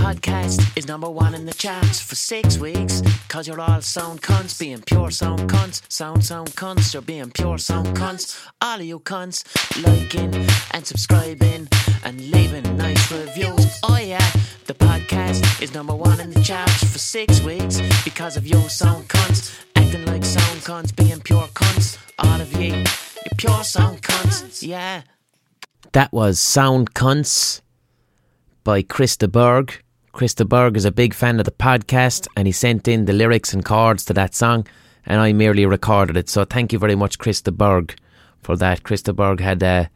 podcast is number one in the charts for six weeks. Cause you're all sound cunts, being pure sound cunts. Sound, sound cunts, you're being pure sound cunts. All of you cunts, liking and subscribing and leaving nice reviews. Oh yeah, the podcast is number one in the charts for six weeks. Because of you sound cunts, acting like sound cunts, being pure cunts. All of you, you pure sound cunts, yeah. That was Sound Cunts by Chris de Burgh. Chris de Burgh is a big fan of the podcast and he sent in the lyrics and chords to that song and I merely recorded it. So thank you very much, Chris de Burgh, for that. Chris de Burgh had uh,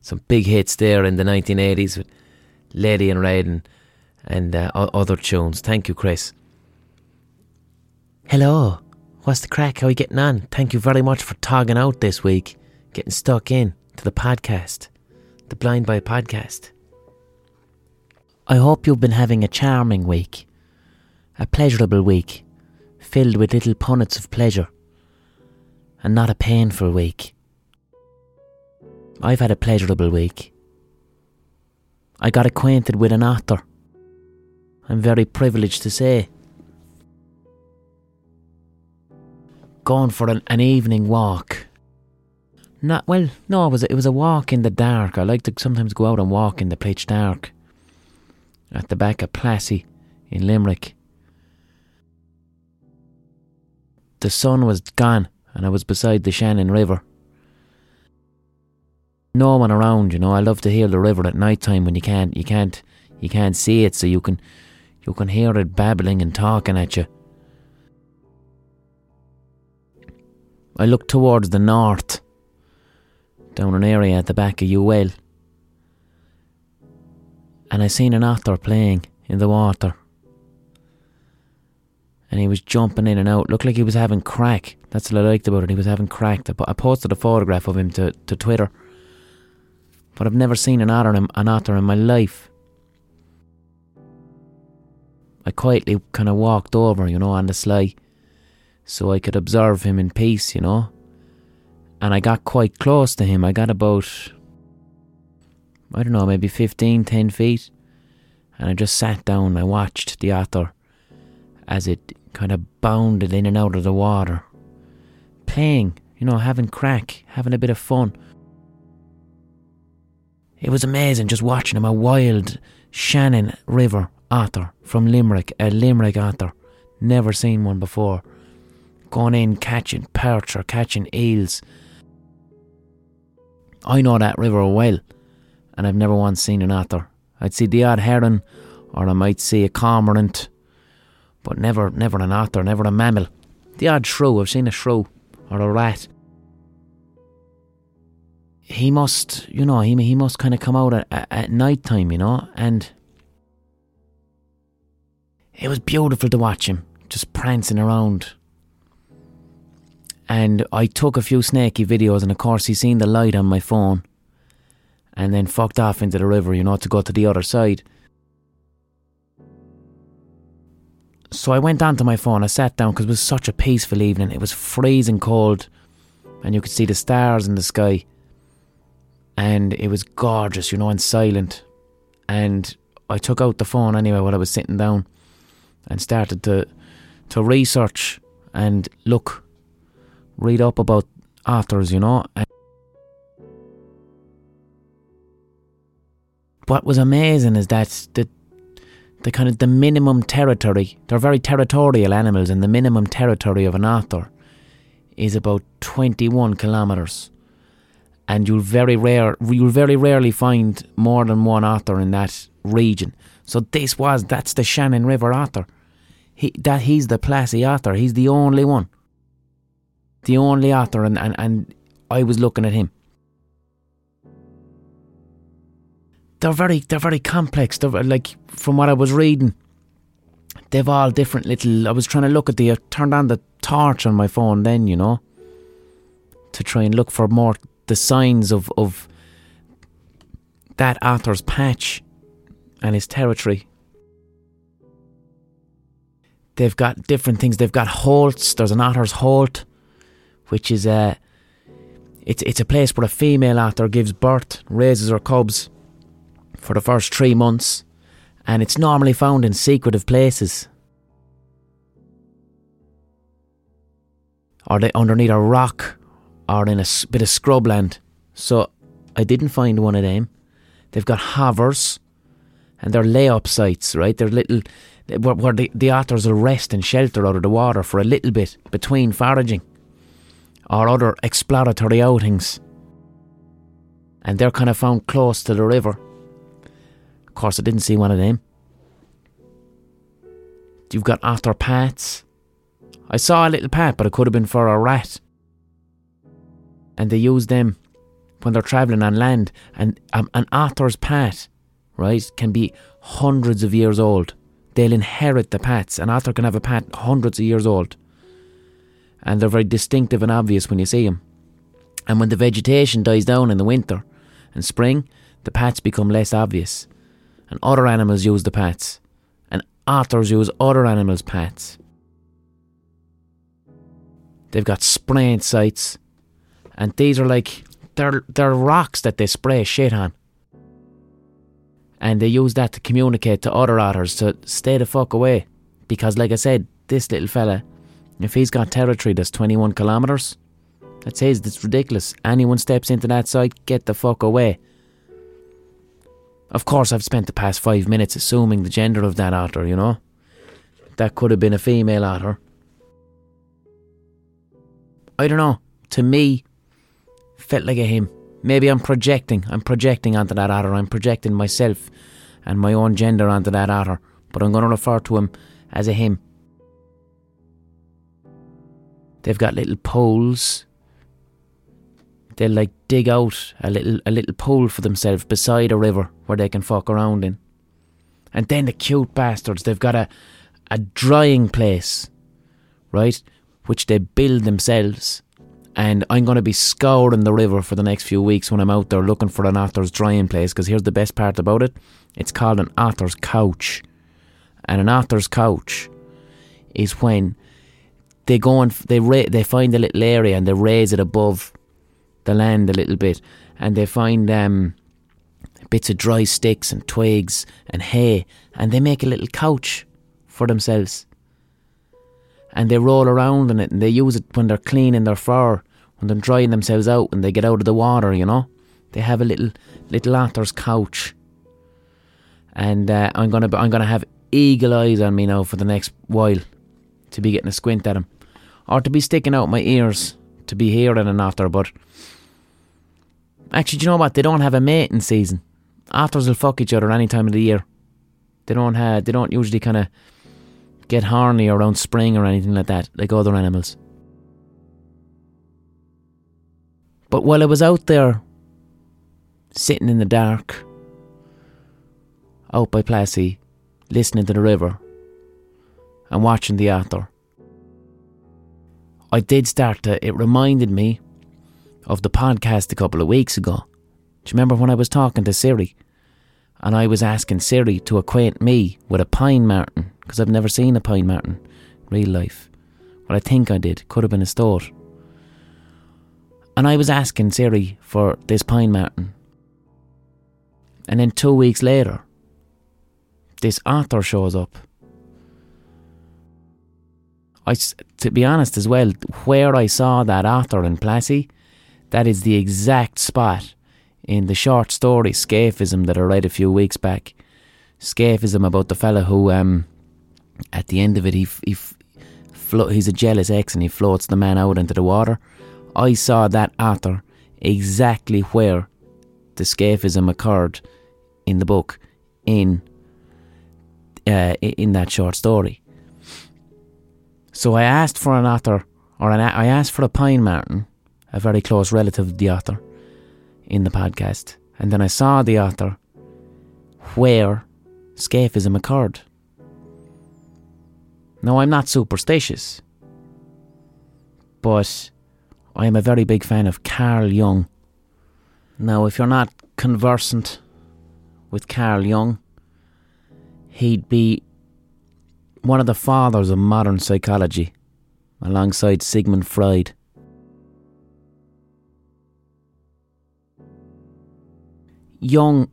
some big hits there in the 1980s with Lady in Red and, and uh, other tunes. Thank you, Chris. Hello. What's the crack? How are you getting on? Thank you very much for togging out this week, getting stuck in to the podcast, the Blind Boy podcast. I hope you've been having a charming week, a pleasurable week, filled with little punnets of pleasure, and not a painful week. I've had a pleasurable week. I got acquainted with an otter. I'm very privileged to say. Going for an, an evening walk. Not well, no, it was a, it was a walk in the dark. I like to sometimes go out and walk in the pitch dark at the back of Plassey in Limerick. The sun was gone and I was beside the Shannon River. No one around, you know. I love to hear the river at night time when you can't you can't you can't see it so you can you can hear it babbling and talking at you. I looked towards the north, down an area at the back of UL and I seen an otter playing in the water. And he was jumping in and out. Looked like he was having crack. That's what I liked about it. He was having crack. But I posted a photograph of him to, to Twitter. But I've never seen an otter, in, an otter in my life. I quietly kind of walked over, you know, on the sly, so I could observe him in peace, you know. And I got quite close to him. I got about I don't know, maybe 15, 10 feet. And I just sat down and I watched the otter as it kind of bounded in and out of the water. Playing, you know, having crack, having a bit of fun. It was amazing just watching him, a wild Shannon River otter from Limerick, a Limerick otter. Never seen one before. Going in catching perch or catching eels. I know that river well and I've never once seen an otter. I'd see the odd heron, or I might see a cormorant, but never, never an otter, never a mammal. The odd shrew, I've seen a shrew or a rat. He must, you know, he he must kind of come out at, at, night time, you know, and it was beautiful to watch him just prancing around. And I took a few snaky videos, and of course, he seen the light on my phone and then fucked off into the river, you know, to go to the other side. So I went onto my phone, I sat down because it was such a peaceful evening. It was freezing cold, and you could see the stars in the sky. And it was gorgeous, you know, and silent. And I took out the phone anyway while I was sitting down and started to to research and look, read up about otters, you know. And what was amazing is that the the kind of the minimum territory they're very territorial animals and the minimum territory of an otter is about 21 kilometers and you'll very rare you'll very rarely find more than one otter in that region. So this was that's the Shannon River otter he that he's the Plassey otter he's the only one. The only otter and, and, and I was looking at him they're very they're very complex. They're like from what I was reading, they've all different little. I was trying to look at the I turned on the torch on my phone then, you know, to try and look for more the signs of of that otter's patch and his territory. They've got different things. They've got holts. There's an otter's holt, which is a it's it's a place where a female otter gives birth, raises her cubs, for the first three months, and it's normally found in secretive places. Or they underneath a rock or in a bit of scrubland. So I didn't find one of them. They've got hovers and they're lay-up sites, right? They're little where, where the, the otters will rest and shelter out of the water for a little bit between foraging or other exploratory outings. And they're kind of found close to the river. Of course, I didn't see one of them. You've got otter paths. I saw a little path, but it could have been for a rat. And they use them when they're travelling on land. And um, an otter's path, right, can be hundreds of years old they'll inherit the paths. An otter can have a path hundreds of years old. And they're very distinctive and obvious when you see them. And when the vegetation dies down in the winter and spring, the paths become less obvious. And other animals use the paths. And otters use other animals' paths. They've got spraying sites. And these are like, they're, they're rocks that they spray shit on and they use that to communicate to other otters to stay the fuck away. Because, like I said, this little fella, if he's got territory that's 21 kilometres, that says it's ridiculous. Anyone steps into that site, get the fuck away. Of course, I've spent the past five minutes assuming the gender of that otter, you know? That could have been a female otter. I don't know. To me, felt like a him. Maybe I'm projecting. I'm projecting onto that otter. I'm projecting myself and my own gender onto that otter. But I'm going to refer to him as a him. They've got little poles. They'll like dig out a little a little pool for themselves beside a river where they can fuck around in. And then the cute bastards, they've got a a drying place, right? Which they build themselves and I'm going to be scouring the river for the next few weeks when I'm out there looking for an otter's drying place. Because here's the best part about it: it's called an otter's couch, and an otter's couch is when they go and they ra- they find a little area and they raise it above the land a little bit, and they find um, bits of dry sticks and twigs and hay, and they make a little couch for themselves and they roll around in it and they use it when they're cleaning their fur, when they're drying themselves out when they get out of the water, you know. They have a little little otter's couch. And uh, I'm gonna I'm gonna have eagle eyes on me now for the next while to be getting a squint at him. Or to be sticking out my ears to be hearing an otter, but actually do you know what? They don't have a mating season. Otters will fuck each other any time of the year. They don't have they don't usually kinda get horny around spring or anything like that, like other animals. But while I was out there, sitting in the dark, out by Plassey, listening to the river and watching the otter, I did start to, it reminded me of the podcast a couple of weeks ago. Do you remember when I was talking to Siri? And I was asking Siri to acquaint me with a pine marten because I've never seen a pine marten real life. Well, I think I did. Could have been a store. And I was asking Siri for this pine marten. And then two weeks later, this otter shows up. I, to be honest as well, where I saw that otter in Plassey, that is the exact spot in the short story Scaphism that I read a few weeks back. Scaphism about the fella who um, at the end of it, he he flo- he's a jealous ex and he floats the man out into the water. I saw that otter exactly where the scaphism occurred in the book in uh, in that short story. So I asked for an otter, or an, I asked for a pine marten, a very close relative of the otter, in the podcast, and then I saw the otter where scaphism occurred. Now, I'm not superstitious, but I am a very big fan of Carl Jung. Now, if you're not conversant with Carl Jung, he'd be one of the fathers of modern psychology, alongside Sigmund Freud. Jung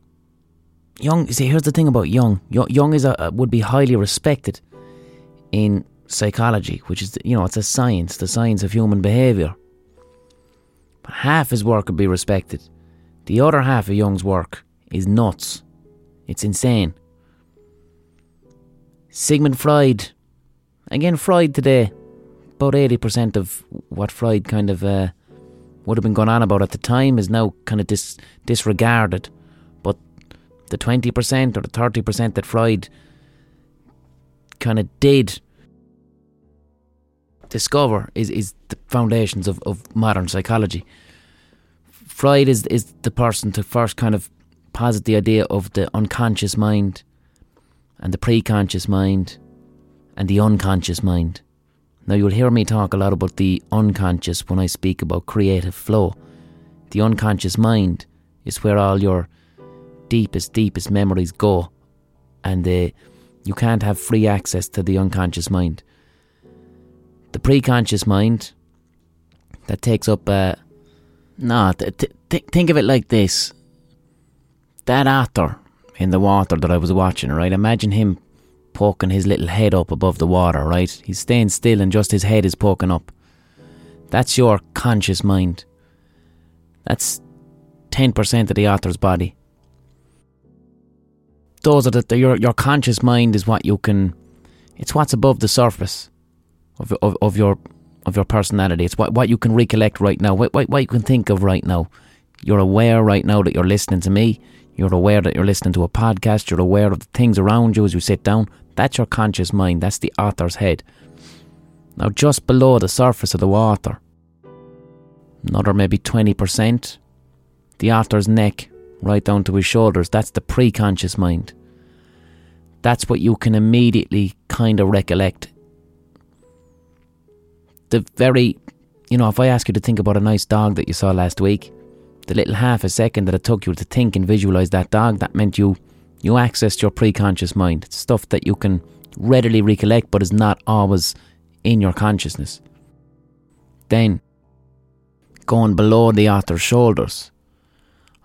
Young. see, here's the thing about Jung. Jung is a, would be highly respected in psychology, which is, you know, it's a science, the science of human behaviour. But half his work would be respected. The other half of Jung's work is nuts. It's insane. Sigmund Freud, again, Freud today, about 80% of what Freud kind of uh, would have been going on about at the time is now kind of dis- disregarded. The 20% or the 30% that Freud kind of did discover is, is the foundations of, of modern psychology. Freud is, is the person to first kind of posit the idea of the unconscious mind and the preconscious mind and the unconscious mind. Now, you'll hear me talk a lot about the unconscious when I speak about creative flow. The unconscious mind is where all your deepest, deepest memories go, and uh, you can't have free access to the unconscious mind. The preconscious mind that takes up. Uh, no, th- th- think of it like this. That actor in the water that I was watching, right? Imagine him poking his little head up above the water, right? He's staying still and just his head is poking up. That's your conscious mind. That's 10% of the otter's body those are the, your your conscious mind is what you can. It's what's above the surface of of, of your of your personality. It's what what you can recollect right now. What, what what you can think of right now. You're aware right now that you're listening to me. You're aware that you're listening to a podcast. You're aware of the things around you as you sit down. That's your conscious mind. That's the otter's head. Now, just below the surface of the water, another maybe 20%, the otter's neck right down to his shoulders. That's the pre-conscious mind. That's what you can immediately kind of recollect. The very, you know, if I ask you to think about a nice dog that you saw last week, the little half a second that it took you to think and visualize that dog, that meant you you accessed your pre-conscious mind. It's stuff that you can readily recollect, but is not always in your consciousness. Then, going below the otter's shoulders,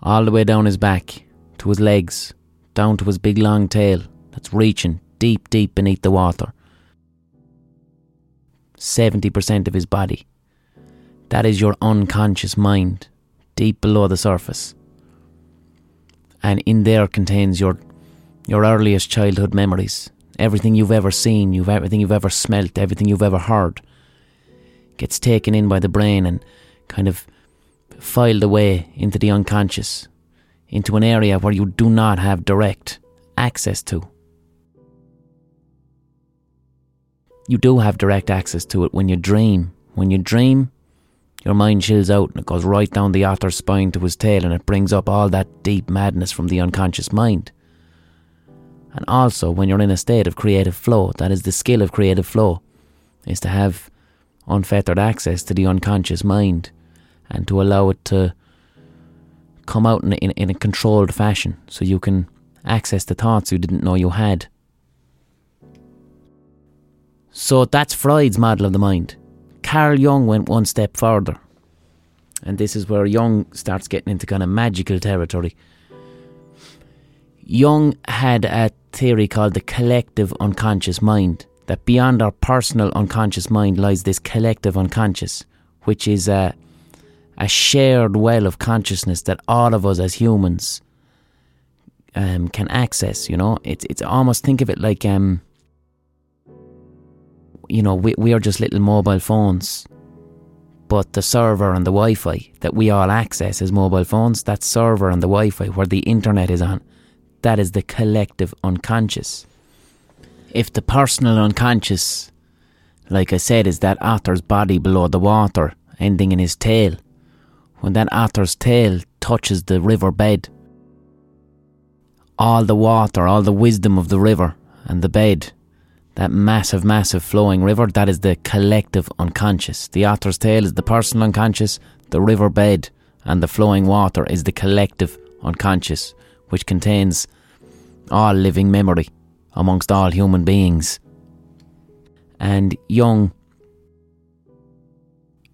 all the way down his back, to his legs, down to his big long tail that's reaching deep, deep beneath the water. 70% of his body. That is your unconscious mind, deep below the surface. And in there contains your your earliest childhood memories. Everything you've ever seen, you've everything you've ever smelt, everything you've ever heard gets taken in by the brain and kind of filed away into the unconscious, into an area where you do not have direct access to. You do have direct access to it when you dream. When you dream, your mind chills out and it goes right down the otter's spine to his tail and it brings up all that deep madness from the unconscious mind. And also, when you're in a state of creative flow, that is the skill of creative flow, is to have unfettered access to the unconscious mind and to allow it to come out in, in, in a controlled fashion so you can access the thoughts you didn't know you had. So that's Freud's model of the mind. Carl Jung went one step further. And this is where Jung starts getting into kind of magical territory. Jung had a theory called the collective unconscious mind, that beyond our personal unconscious mind lies this collective unconscious, which is a a shared well of consciousness that all of us as humans um, can access. You know, it's it's almost think of it like um, you know, we we are just little mobile phones, but the server and the Wi-Fi that we all access as mobile phones, that server and the Wi-Fi where the internet is on, that is the collective unconscious. If the personal unconscious, like I said, is that otter's body below the water, ending in his tail when that otter's tail touches the river bed. All the water, all the wisdom of the river and the bed, that massive, massive flowing river, that is the collective unconscious. The otter's tail is the personal unconscious, the river bed and the flowing water is the collective unconscious, which contains all living memory amongst all human beings. And Jung,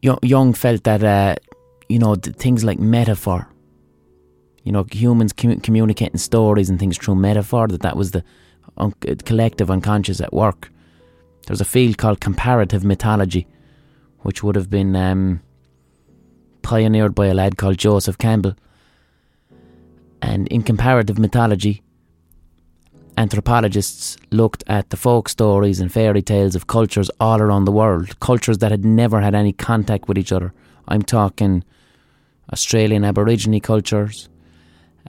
Jung felt that uh, you know, things like metaphor. you know, humans commu- communicating stories and things through metaphor, that that was the un- collective unconscious at work. There's a field called comparative mythology, which would have been um, pioneered by a lad called Joseph Campbell. And in comparative mythology, anthropologists looked at the folk stories and fairy tales of cultures all around the world, cultures that had never had any contact with each other. I'm talking Australian Aborigine cultures,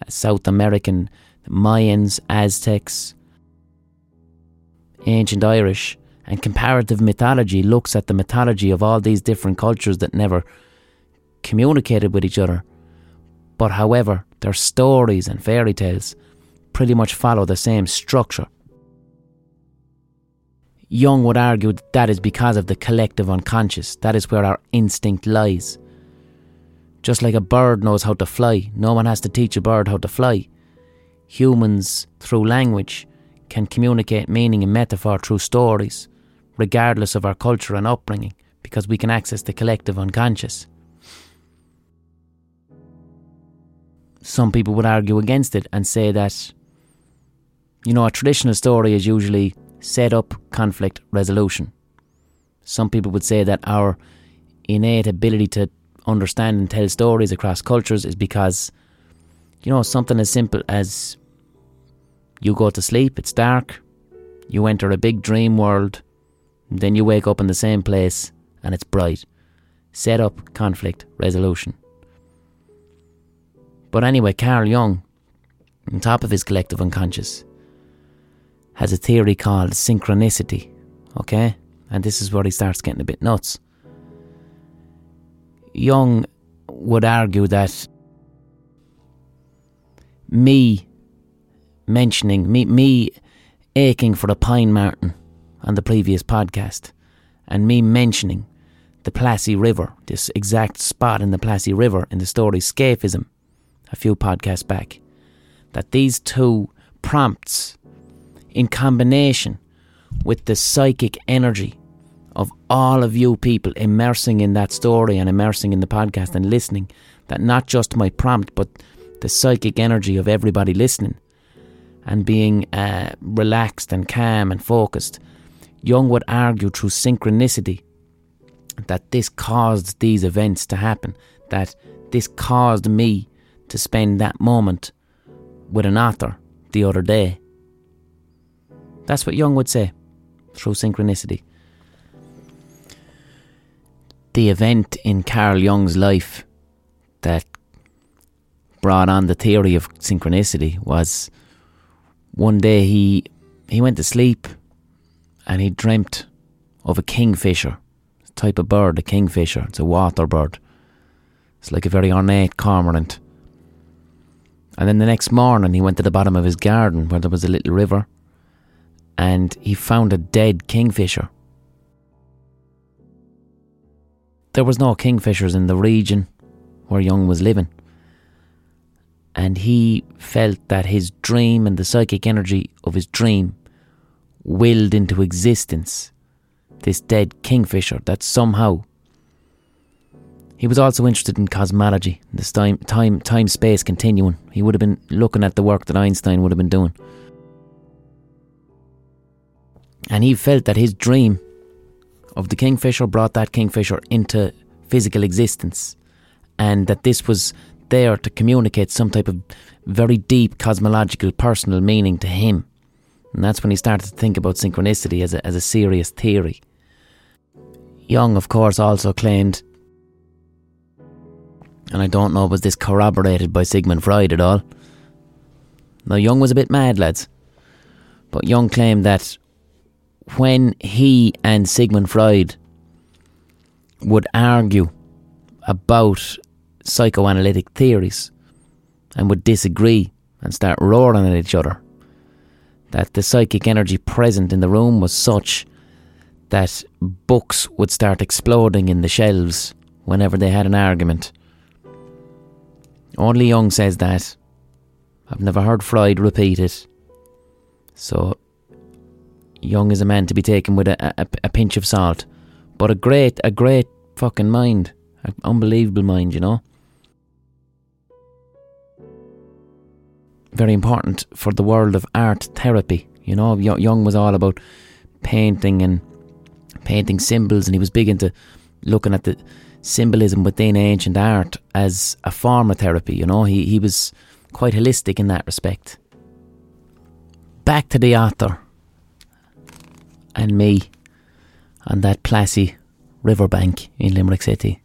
uh, South American Mayans, Aztecs, ancient Irish, and comparative mythology looks at the mythology of all these different cultures that never communicated with each other. But however, their stories and fairy tales pretty much follow the same structure. Jung would argue that, that is because of the collective unconscious. That is where our instinct lies. Just like a bird knows how to fly, no one has to teach a bird how to fly. Humans, through language, can communicate meaning and metaphor through stories, regardless of our culture and upbringing, because we can access the collective unconscious. Some people would argue against it and say that, you know, a traditional story is usually set up conflict resolution. Some people would say that our innate ability to understand and tell stories across cultures is because, you know, something as simple as you go to sleep, it's dark, you enter a big dream world, then you wake up in the same place and it's bright. Set up conflict resolution. But anyway, Carl Jung, on top of his collective unconscious, has a theory called synchronicity, okay? And this is where he starts getting a bit nuts. Jung would argue that me mentioning, me, me aching for a pine marten on the previous podcast, and me mentioning the Plassey River, this exact spot in the Plassey River in the story Scaphism, a few podcasts back, that these two prompts, in combination with the psychic energy of all of you people immersing in that story and immersing in the podcast and listening, that not just my prompt, but the psychic energy of everybody listening and being uh, relaxed and calm and focused, Jung would argue through synchronicity that this caused these events to happen, that this caused me to spend that moment with an otter the other day. That's what Jung would say through synchronicity the event in Carl Jung's life that brought on the theory of synchronicity was one day he he went to sleep and he dreamt of a kingfisher, a type of bird, a kingfisher. It's a water bird. It's like a very ornate cormorant. And then the next morning he went to the bottom of his garden where there was a little river and he found a dead kingfisher there was no kingfishers in the region where Jung was living. And he felt that his dream and the psychic energy of his dream willed into existence this dead kingfisher that somehow he was also interested in cosmology, this time time time space continuum. He would have been looking at the work that Einstein would have been doing. And he felt that his dream of the kingfisher brought that kingfisher into physical existence, and that this was there to communicate some type of very deep cosmological personal meaning to him. And that's when he started to think about synchronicity as a, as a serious theory. Jung, of course, also claimed, and I don't know was this corroborated by Sigmund Freud at all. Now, Jung was a bit mad, lads. But Jung claimed that when he and Sigmund Freud would argue about psychoanalytic theories and would disagree and start roaring at each other, that the psychic energy present in the room was such that books would start exploding in the shelves whenever they had an argument. Only Jung says that. I've never heard Freud repeat it. So Jung is a man to be taken with a, a, a pinch of salt, but a great, a great fucking mind, an unbelievable mind, you know. very important for the world of art therapy. You know, Jung was all about painting and painting symbols, and he was big into looking at the symbolism within ancient art as a form of therapy. You know, he, he was quite holistic in that respect. Back to the otter and me on that Plassey riverbank in Limerick City.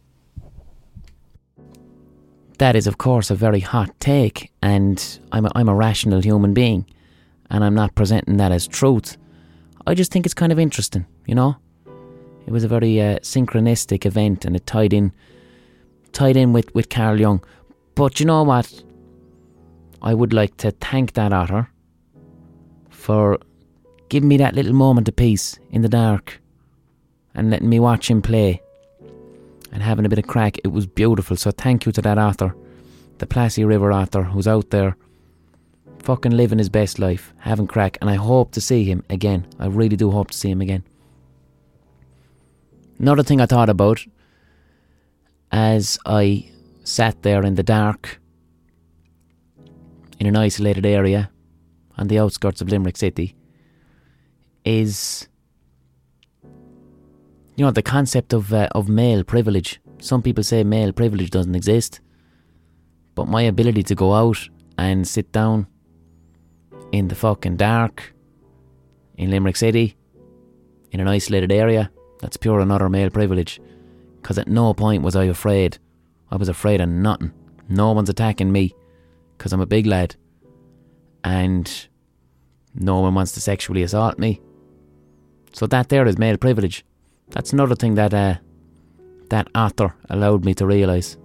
That is, of course, a very hot take, and I'm a, I'm a rational human being, and I'm not presenting that as truth. I just think it's kind of interesting, you know. It was a very uh, synchronistic event, and it tied in, tied in with with Carl Jung. But you know what? I would like to thank that otter for giving me that little moment of peace in the dark and letting me watch him play and having a bit of crack. It was beautiful. So thank you to that otter, the Plassey River otter, who's out there fucking living his best life, having crack. And I hope to see him again. I really do hope to see him again. Another thing I thought about as I sat there in the dark in an isolated area on the outskirts of Limerick City is you know the concept of uh, of male privilege. Some people say male privilege doesn't exist, but my ability to go out and sit down in the fucking dark in Limerick City in an isolated area that's pure another male privilege. Because at no point was I afraid. I was afraid of nothing. No one's attacking me because I'm a big lad. And no one wants to sexually assault me. So that there is male privilege. That's another thing that uh, that otter allowed me to realise.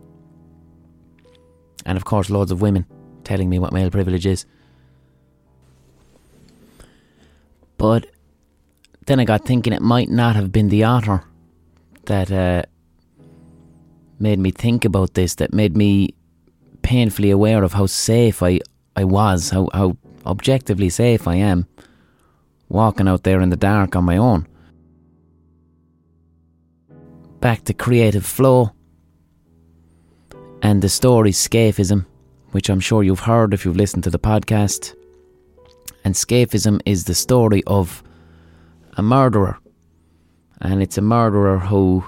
And of course, loads of women telling me what male privilege is. But then I got thinking it might not have been the otter that uh, made me think about this, that made me painfully aware of how safe I, I was, how, how objectively safe I am walking out there in the dark on my own. Back to creative flow and the story Scaphism, which I'm sure you've heard if you've listened to the podcast. And Scaphism is the story of a murderer. And it's a murderer who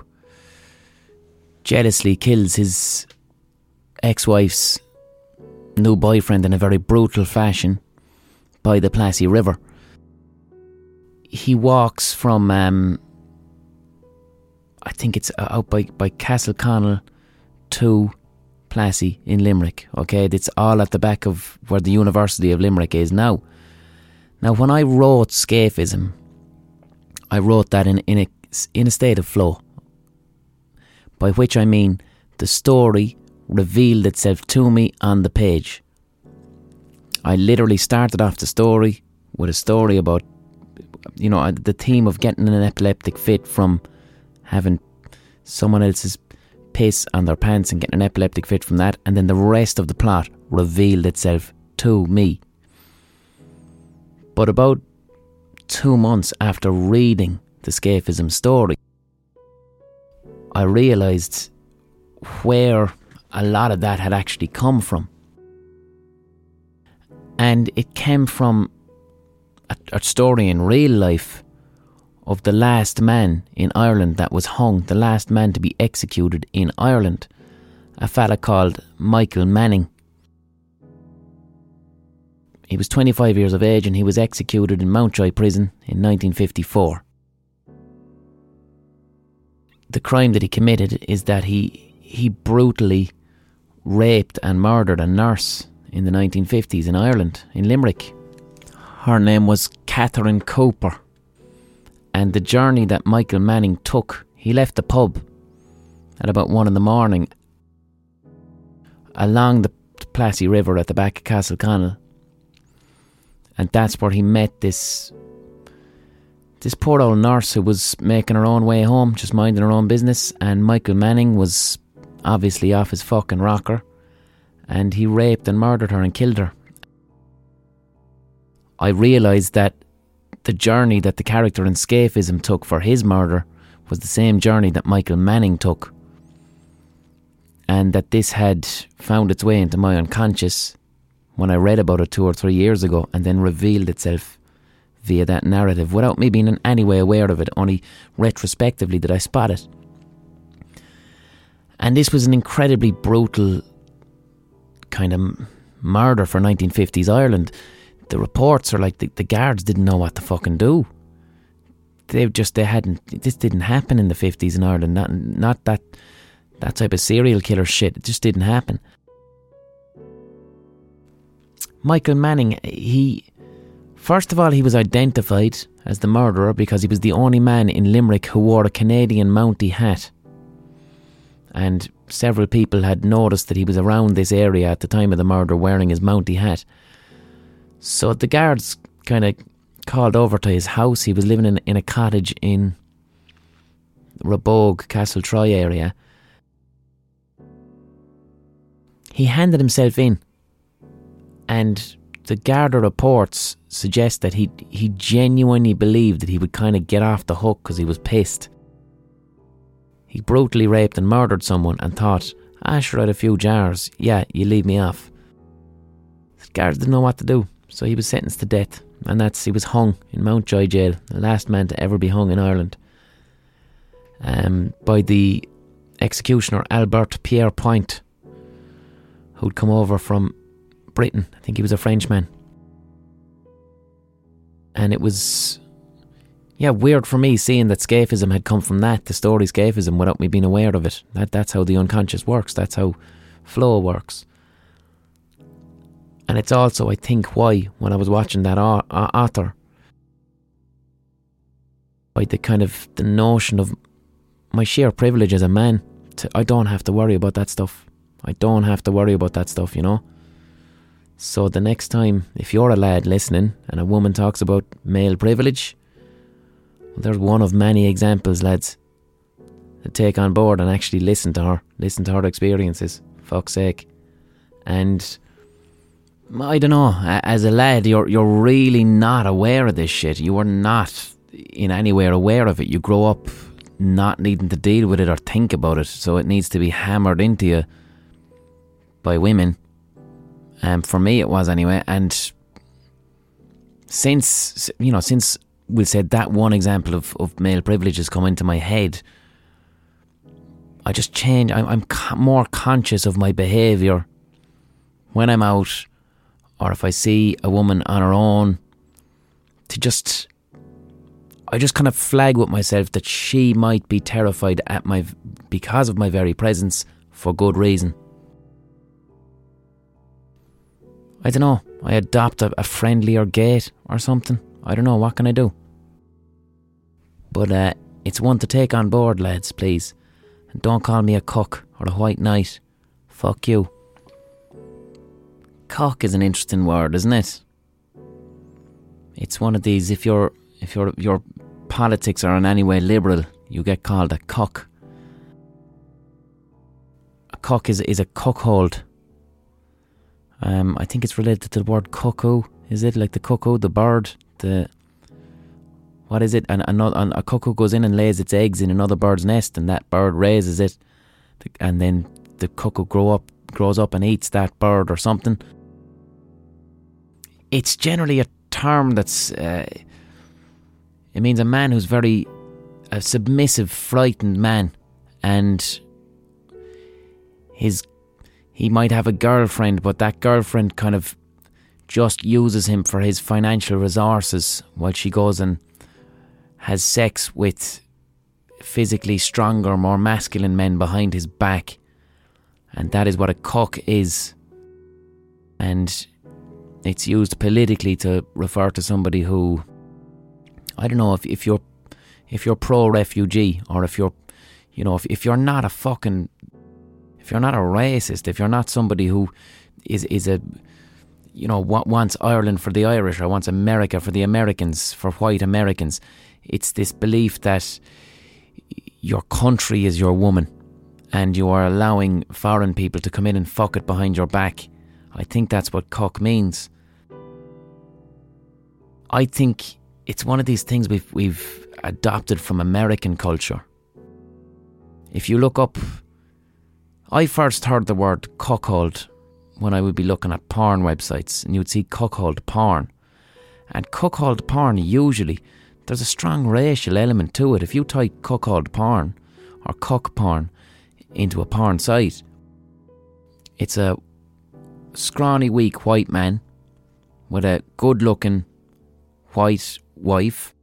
jealously kills his ex wife's new boyfriend in a very brutal fashion by the Plassey River he walks from um, I think it's out by by Castleconnell to Plassey in Limerick. Okay, it's all at the back of where the University of Limerick is now. Now, when I wrote Scaphism, I wrote that in in a in a state of flow. By which I mean the story revealed itself to me on the page. I literally started off the story with a story about you know, uh, the theme of getting an epileptic fit from having someone else's piss on their pants and getting an epileptic fit from that, and then the rest of the plot revealed itself to me. But about two months after reading the Scaphism story, I realised where a lot of that had actually come from. And it came from a, a story in real life of the last man in Ireland that was hung, the last man to be executed in Ireland, a fella called Michael Manning. He was 25 years of age and he was executed in Mountjoy Prison in 1954. The crime that he committed is that he he brutally raped and murdered a nurse in the 1950s in Ireland, in Limerick. Her name was Catherine Cooper. And the journey that Michael Manning took, he left the pub at about one in the morning along the Plassey River at the back of Castleconnell. And that's where he met this this poor old nurse who was making her own way home, just minding her own business, and Michael Manning was obviously off his fucking rocker, and he raped and murdered her and killed her. I realised that the journey that the character in Scaphism took for his murder was the same journey that Michael Manning took. And that this had found its way into my unconscious when I read about it two or three years ago and then revealed itself via that narrative without me being in any way aware of it, only retrospectively did I spot it. And this was an incredibly brutal kind of murder for 1950s Ireland. The reports are like the, the guards didn't know what to fucking do. They just they hadn't this didn't happen in the 50s in Ireland. Not not that that type of serial killer shit. It just didn't happen. Michael Manning, he first of all he was identified as the murderer because he was the only man in Limerick who wore a Canadian Mountie hat. And several people had noticed that he was around this area at the time of the murder wearing his Mountie hat. So the guards kind of called over to his house. He was living in, in a cottage in Rhebogue, Castletroy area. He handed himself in and the Garda reports suggest that he he genuinely believed that he would kind of get off the hook because he was pissed. He brutally raped and murdered someone and thought, ah, "I should write a few jars. Yeah, you leave me off." The guards didn't know what to do, so he was sentenced to death, and that's he was hung in Mountjoy Jail, the last man to ever be hung in Ireland, um, by the executioner Albert Pierrepoint, who'd come over from Britain. I think he was a Frenchman. And it was, yeah, weird for me seeing that scaphism had come from that, the story scaphism, without me being aware of it. That That's how the unconscious works, that's how flow works. And it's also, I think, why, when I was watching that otter, by the kind of the notion of my sheer privilege as a man, to, I don't have to worry about that stuff. I don't have to worry about that stuff, you know? So the next time, if you're a lad listening and a woman talks about male privilege, well, there's one of many examples, lads, to take on board and actually listen to her, listen to her experiences. Fuck's sake. And I don't know, as a lad, you're you're really not aware of this shit. You are not in any way aware of it. You grow up not needing to deal with it or think about it, so it needs to be hammered into you by women um, for me, it was anyway. And since you know, since we said that one example of, of male privilege has come into my head, I just change. I'm, I'm co- more conscious of my behaviour when I'm out, or if I see a woman on her own. To just, I just kind of flag with myself that she might be terrified at my because of my very presence for good reason. I don't know. I adopt a, a friendlier gait or something. I don't know. What can I do? But uh, it's one to take on board, lads, please. And don't call me a cuck or a white knight. Fuck you. Cuck is an interesting word, isn't it? It's one of these. If your if your your politics are in any way liberal, you get called a cuck. A cuck is is a cuckold um, I think it's related to the word cuckoo. Is it like the cuckoo, the bird, the what is it? And another a cuckoo goes in and lays its eggs in another bird's nest, and that bird raises it, and then the cuckoo grow up, grows up and eats that bird or something. It's generally a term that's. Uh, it means a man who's very a submissive, frightened man, and his he might have a girlfriend, but that girlfriend kind of just uses him for his financial resources while she goes and has sex with physically stronger, more masculine men behind his back. And that is what a cuck is. And it's used politically to refer to somebody who I don't know if, if you're if you're pro refugee or if you're you know if, if you're not a fucking if you're not a racist, if you're not somebody who is is a you know wants Ireland for the Irish or wants America for the Americans for white Americans, it's this belief that your country is your woman and you are allowing foreign people to come in and fuck it behind your back. I think that's what cuck means. I think it's one of these things we've we've adopted from American culture. If you look up I first heard the word cuckold when I would be looking at porn websites and you would see cuckold porn. And cuckold porn, usually, there's a strong racial element to it. If you type cuckold porn or cuck porn into a porn site, it's a scrawny, weak white man with a good looking white wife,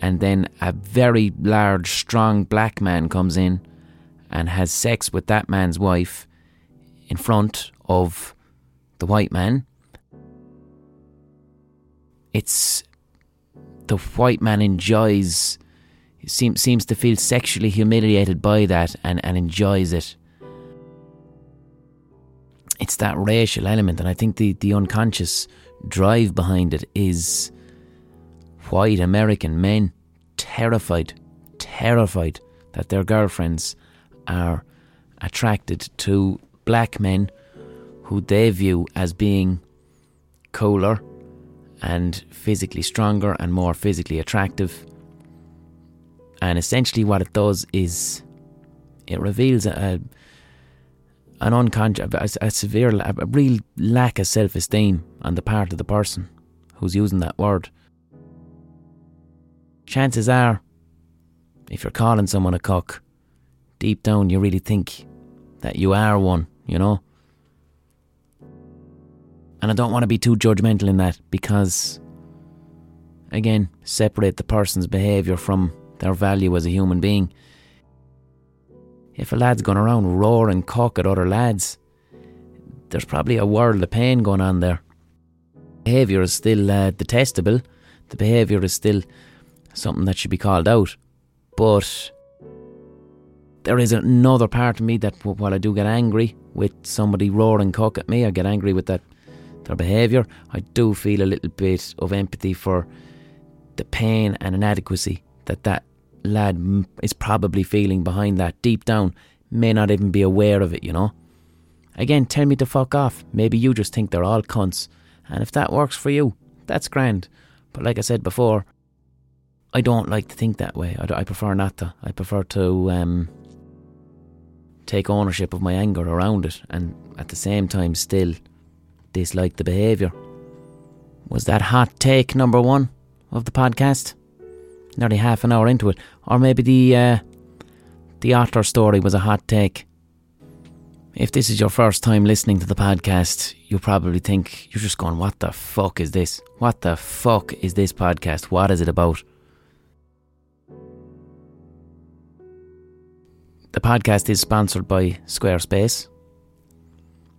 and then a very large, strong black man comes in and has sex with that man's wife in front of the white man. It's the white man enjoys seems seems to feel sexually humiliated by that and, and enjoys it. It's that racial element, and I think the, the unconscious drive behind it is white American men terrified, terrified that their girlfriends are attracted to black men who they view as being cooler and physically stronger and more physically attractive. And essentially, what it does is it reveals a, an unconscious, a, a severe, a real lack of self esteem on the part of the person who's using that word. Chances are, if you're calling someone a cuck, deep down you really think that you are one, you know? And I don't want to be too judgmental in that because, again, separate the person's behaviour from their value as a human being. If a lad's going around roaring cuck at other lads, there's probably a world of pain going on there. Behaviour is still uh, detestable. The behaviour is still something that should be called out. But there is another part of me that while I do get angry with somebody roaring cuck at me, I get angry with that their behaviour. I do feel a little bit of empathy for the pain and inadequacy that that lad is probably feeling behind that deep down. May not even be aware of it, you know. Again, tell me to fuck off. Maybe you just think they're all cunts, and if that works for you, that's grand. But like I said before, I don't like to think that way. I, I prefer not to. I prefer to um, take ownership of my anger around it and at the same time still dislike the behaviour. Was that hot take number one of the podcast? Nearly half an hour into it. Or maybe the uh, the otter story was a hot take. If this is your first time listening to the podcast, you probably think you're just going, What the fuck is this? What the fuck is this podcast? What is it about? The podcast is sponsored by Squarespace.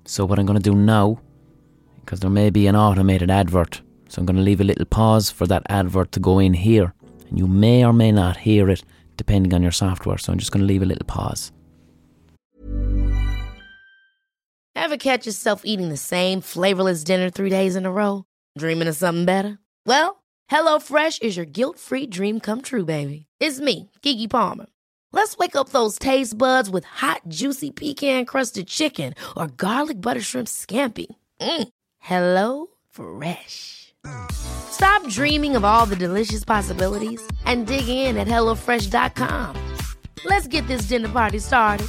So, what I'm going to do now, because there may be an automated advert, so I'm going to leave a little pause for that advert to go in here. And you may or may not hear it depending on your software. So, I'm just going to leave a little pause. Ever catch yourself eating the same flavorless dinner three days in a row? Dreaming of something better? Well, HelloFresh is your guilt free dream come true, baby. It's me, Keke Palmer. Let's wake up those taste buds with hot, juicy pecan crusted chicken or garlic butter shrimp scampi. Mm. Hello Fresh. Stop dreaming of all the delicious possibilities and dig in at HelloFresh.com. Let's get this dinner party started.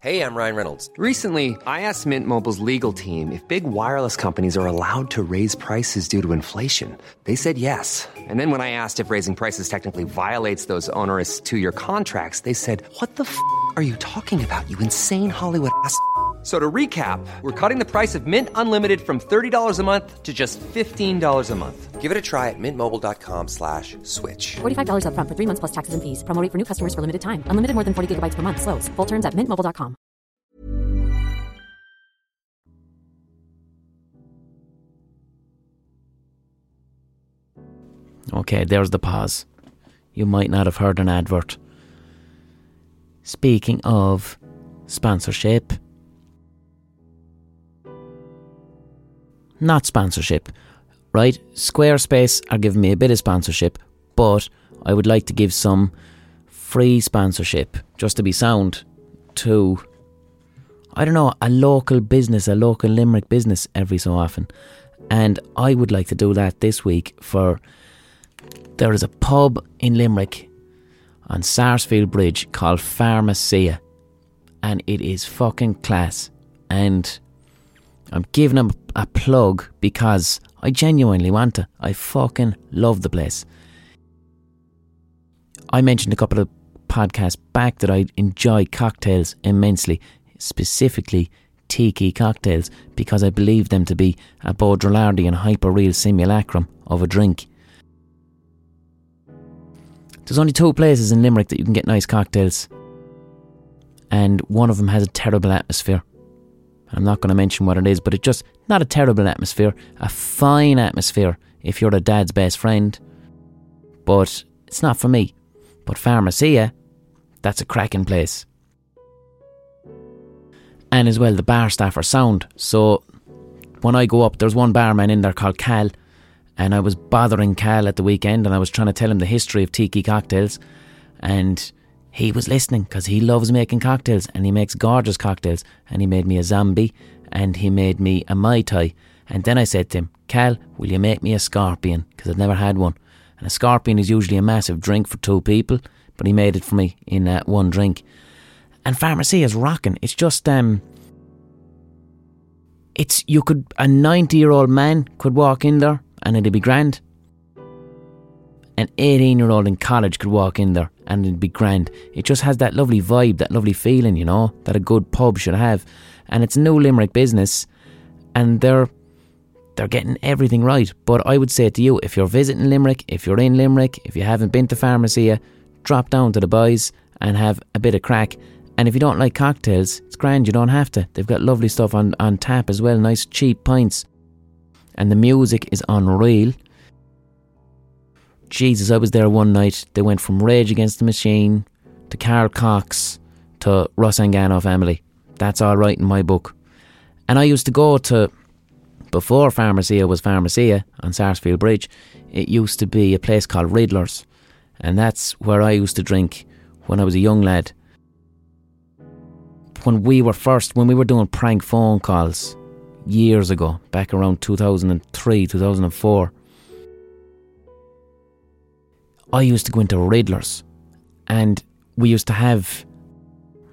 Hey, I'm Ryan Reynolds. Recently, I asked Mint Mobile's legal team if big wireless companies are allowed to raise prices due to inflation. They said yes. And then when I asked if raising prices technically violates those onerous two year contracts, they said, What the f are you talking about, you insane Hollywood ass? So to recap, we're cutting the price of Mint Unlimited from $30 a month to just $15 a month. Give it a try at mintmobile.com slash switch. $45 upfront for three months plus taxes and fees. Promoting for new customers for limited time. Unlimited more than 40 gigabytes per month. Slows. Full terms at mintmobile.com. Okay, there's the pause. You might not have heard an advert. Speaking of sponsorship, not sponsorship, right? Squarespace are giving me a bit of sponsorship, but I would like to give some free sponsorship just to be sound to, I don't know, a local business, a local Limerick business every so often. And I would like to do that this week for. There is a pub in Limerick on Sarsfield Bridge called Pharmacia. and it is fucking class. And I'm giving them a plug because I genuinely want to. I fucking love the place. I mentioned a couple of podcasts back that I enjoy cocktails immensely, specifically tiki cocktails, because I believe them to be a Baudrillardian hyper-real simulacrum of a drink. There's only two places in Limerick that you can get nice cocktails, and one of them has a terrible atmosphere. I'm not going to mention what it is, but it's just not a terrible atmosphere, a fine atmosphere if you're a dad's best friend. But it's not for me. But Pharmacia, that's a cracking place. And as well, the bar staff are sound. So when I go up, there's one barman in there called Cal, and I was bothering Cal at the weekend, and I was trying to tell him the history of tiki cocktails, and he was listening because he loves making cocktails, and he makes gorgeous cocktails, and he made me a zombie, and he made me a mai tai, and then I said to him, Cal, will you make me a scorpion? Because I've never had one. And a scorpion is usually a massive drink for two people, but he made it for me in uh, one drink. And Pharmacia is rocking. It's just um, it's you could a ninety year old man could walk in there and it'd be grand. An eighteen year old in college could walk in there and it'd be grand. It just has that lovely vibe, that lovely feeling, you know, that a good pub should have. And it's no Limerick business, and they're they're getting everything right. But I would say to you, if you're visiting Limerick, if you're in Limerick, if you haven't been to Pharmacia, drop down to the boys and have a bit of crack. And if you don't like cocktails, it's grand, you don't have to. They've got lovely stuff on, on tap as well, nice cheap pints. And the music is unreal. Jesus, I was there one night. They went from Rage Against the Machine to Carl Cox to Rossangano Family. That's all right in my book. And I used to go to, before Pharmacia was Pharmacia on Sarsfield Bridge, it used to be a place called Riddler's. And that's where I used to drink when I was a young lad. When we were first, when we were doing prank phone calls years ago, back around 2003, 2004, I used to go into Riddler's and we used to have,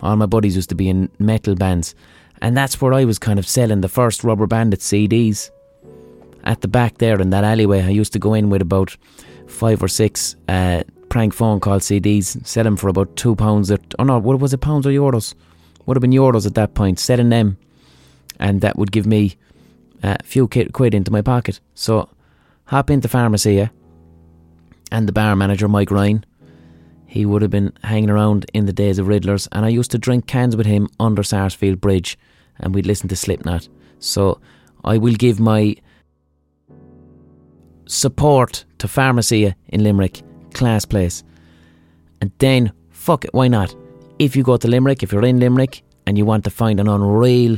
all my buddies used to be in metal bands, and that's where I was kind of selling the first Rubber Bandit CDs. At the back there in that alleyway, I used to go in with about five or six uh, prank phone call CDs, sell them for about two pounds. At, oh no, what was it, pounds or euros? Would have been euros at that point, selling them, and that would give me a few quid into my pocket. So, hop into Pharmacia, and the bar manager, Mike Ryan, he would have been hanging around in the days of Riddlers, and I used to drink cans with him under Sarsfield Bridge, and we'd listen to Slipknot. So, I will give my support to Pharmacia in Limerick, class place. And then, fuck it, why not? If you go to Limerick, if you're in Limerick and you want to find an unreal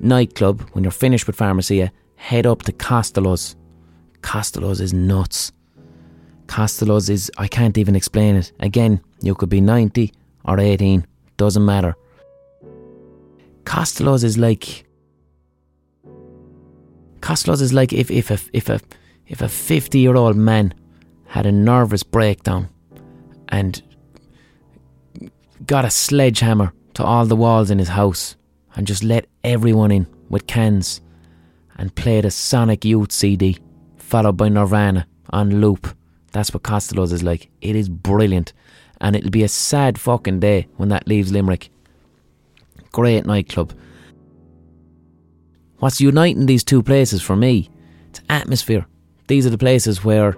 nightclub when you're finished with Pharmacia, head up to Costello's. Costello's is nuts. Costello's is, I can't even explain it. Again, you could be 90 or 18, doesn't matter. Costello's is like. Costello's is like if, if a, if a if a 50 year old man had a nervous breakdown and got a sledgehammer to all the walls in his house and just let everyone in with cans and played a Sonic Youth CD followed by Nirvana on loop. That's what Costello's is like. It is brilliant. And it'll be a sad fucking day when that leaves Limerick. Great nightclub. What's uniting these two places for me? It's atmosphere. These are the places where,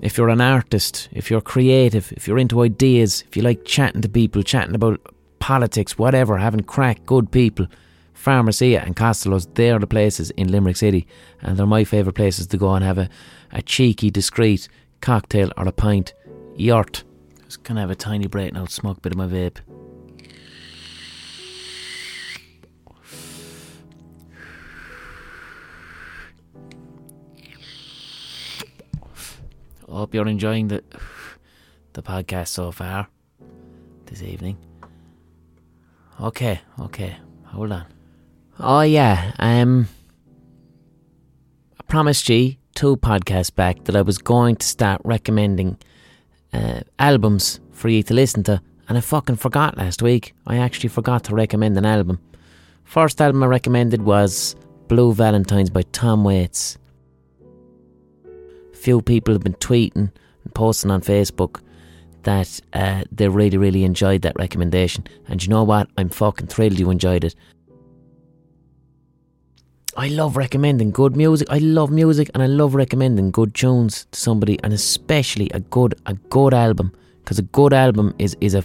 if you're an artist, if you're creative, if you're into ideas, if you like chatting to people, chatting about politics, whatever, having crack, good people, Pharmacia and Costello's, they're the places in Limerick City, and they're my favourite places to go and have a, a cheeky, discreet cocktail or a pint. Yort. Just gonna have a tiny break now, smoke a bit of my vape. Hope you're enjoying the the podcast so far this evening. Okay, okay, hold on. Oh yeah, um, I promised you two podcasts back that I was going to start recommending uh, albums for you to listen to, And I fucking forgot last week. I actually forgot to recommend an album. First album I recommended was Blue Valentines by Tom Waits. Few people have been tweeting and posting on Facebook that uh, they really, really enjoyed that recommendation. And you know what? I'm fucking thrilled you enjoyed it. I love recommending good music. I love music and I love recommending good tunes to somebody and especially a good a good album because a good album is is a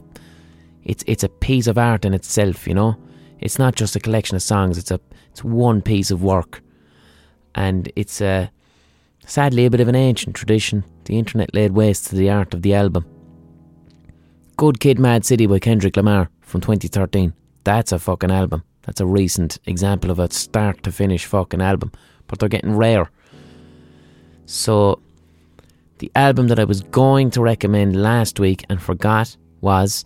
it's it's a piece of art in itself, you know. It's not just a collection of songs. It's a it's one piece of work. And it's a sadly a bit of an ancient tradition. The internet laid waste to the art of the album. Good Kid Mad City by Kendrick Lamar from 2013. That's a fucking album. That's a recent example of a start to finish fucking album, but they're getting rare. So, the album that I was going to recommend last week and forgot was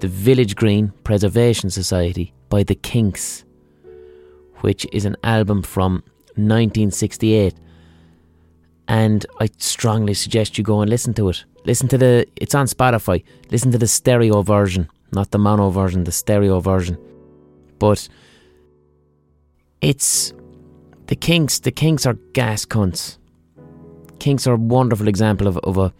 The Village Green Preservation Society by The Kinks, which is an album from 1968. And I strongly suggest you go and listen to it. Listen to the, it's on Spotify. Listen to the stereo version, not the mono version, the stereo version but it's the Kinks. The Kinks are gas cunts. Kinks are a wonderful example of, of a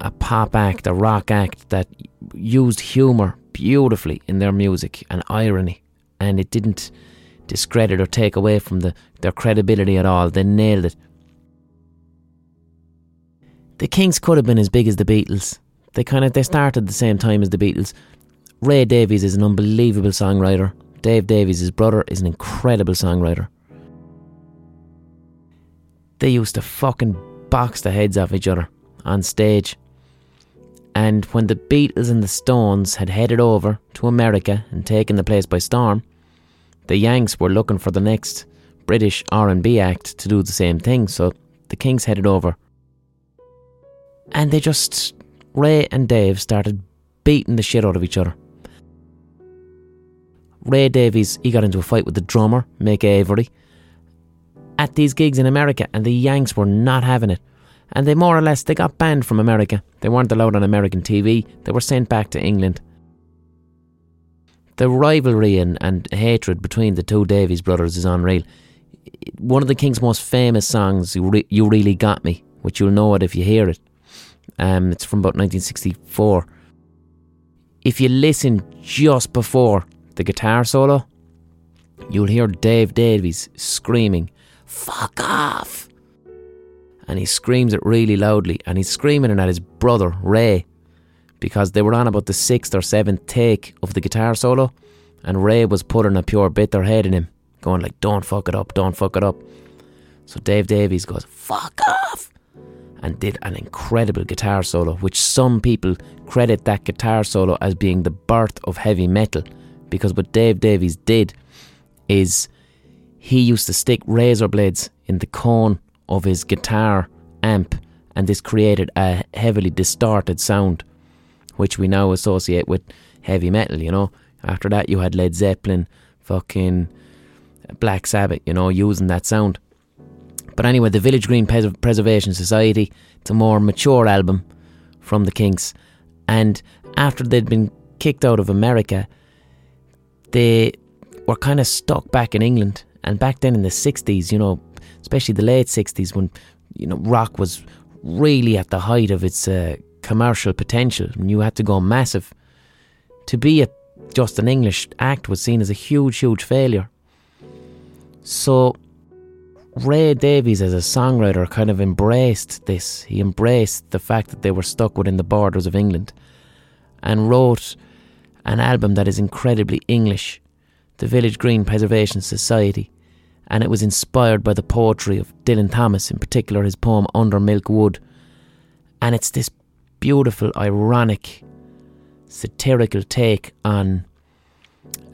a pop act, a rock act that used humour beautifully in their music and irony, and it didn't discredit or take away from the, their credibility at all. They nailed it. The Kinks could have been as big as the Beatles. They kind of they started at the same time as the Beatles. Ray Davies is an unbelievable songwriter. Dave Davies, his brother, is an incredible songwriter. They used to fucking box the heads off each other on stage. And when the Beatles and the Stones had headed over to America and taken the place by storm, the Yanks were looking for the next British R&B act to do the same thing. So the Kinks headed over. And they just Ray and Dave started beating the shit out of each other. Ray Davies, he got into a fight with the drummer, Mick Avory, at these gigs in America, and the Yanks were not having it. And they more or less they got banned from America. They weren't allowed on American TV. They were sent back to England. The rivalry and, and hatred between the two Davies brothers is unreal. One of the Kinks' most famous songs, "You, Re- you Really Got Me," which you'll know it if you hear it. Um, it's from about 1964. If you listen just before the guitar solo, you'll hear Dave Davies screaming, Fuck off! And he screams it really loudly, and he's screaming it at his brother, Ray, because they were on about the sixth or seventh take of the guitar solo, and Ray was putting a pure bitter head in him, going like, Don't fuck it up, don't fuck it up. So Dave Davies goes, Fuck off! and did an incredible guitar solo, which some people credit that guitar solo as being the birth of heavy metal because what Dave Davies did is he used to stick razor blades in the cone of his guitar amp, and this created a heavily distorted sound, which we now associate with heavy metal. You know, after that you had Led Zeppelin, fucking Black Sabbath, you know, using that sound. But anyway, the Village Green Pres- Preservation Society, it's a more mature album from the Kinks, and after they'd been kicked out of America, they were kind of stuck back in England. And back then in the 60s, you know, especially the late 60s, when, you know, rock was really at the height of its uh, commercial potential and you had to go massive. To be a, just an English act was seen as a huge, huge failure. So Ray Davies, as a songwriter, kind of embraced this. He embraced the fact that they were stuck within the borders of England and wrote an album that is incredibly English, the Village Green Preservation Society, and it was inspired by the poetry of Dylan Thomas, in particular his poem Under Milk Wood. And it's this beautiful, ironic, satirical take on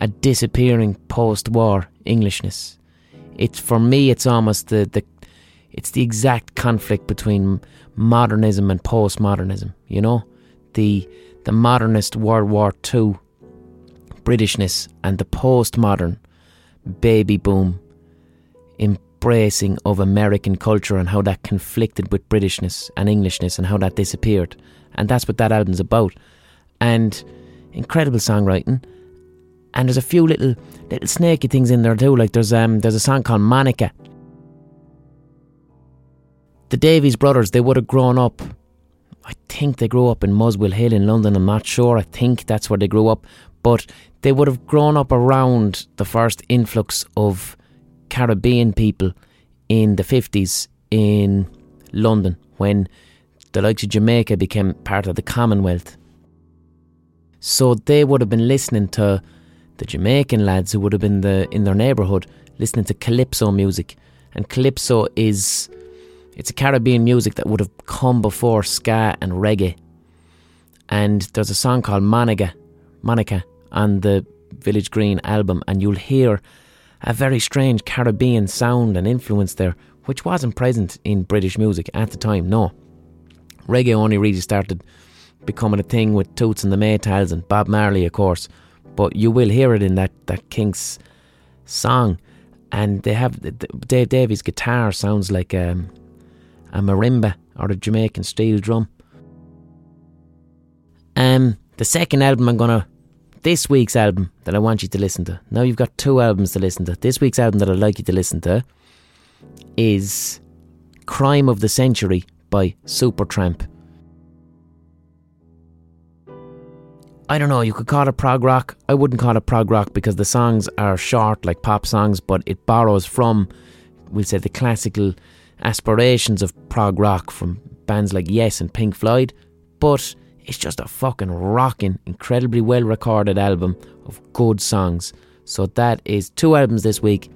a disappearing post-war Englishness. It's for me, it's almost the, the it's the exact conflict between modernism and postmodernism. You know, the the modernist World War II Britishness and the postmodern baby boom embracing of American culture and how that conflicted with Britishness and Englishness and how that disappeared. And that's what that album's about. and incredible songwriting. And there's a few little little snaky things in there too. Like there's um there's a song called Monica. The Davies brothers, they would have grown up. I think they grew up in Muswell Hill in London. I'm not sure. I think that's where they grew up, but they would have grown up around the first influx of Caribbean people in the 50s in London when the likes of Jamaica became part of the Commonwealth. So they would have been listening to the Jamaican lads who would have been the, in their neighbourhood listening to calypso music. And calypso is it's a Caribbean music that would have come before ska and reggae. And there's a song called Monica, Monica on the Village Green album, and you'll hear a very strange Caribbean sound and influence there, which wasn't present in British music at the time, no. Reggae only really started becoming a thing with Toots and the Maytals and Bob Marley, of course, but you will hear it in that, that Kinks song. And they have Dave Davies' guitar sounds like um, a marimba or a Jamaican steel drum. Um, the second album I'm gonna this week's album that I want you to listen to. Now you've got two albums to listen to. This week's album that I'd like you to listen to is Crime of the Century by Supertramp. I don't know, you could call it prog rock. I wouldn't call it prog rock because the songs are short like pop songs, but it borrows from, we'll say, the classical aspirations of prog rock from bands like Yes and Pink Floyd. But it's just a fucking rocking, incredibly well recorded album of good songs. So that is two albums this week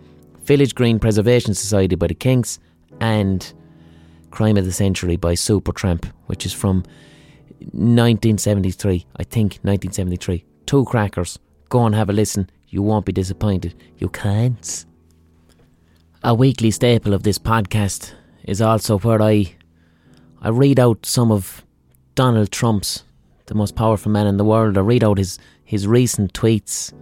Village Green Preservation Society by the Kinks and Crime of the Century by Supertramp, which is from 1973, I think 1973. Two crackers. Go and have a listen. You won't be disappointed. You can't. A weekly staple of this podcast is also where I I read out some of Donald Trump's, the most powerful man in the world, I read out his, his recent tweets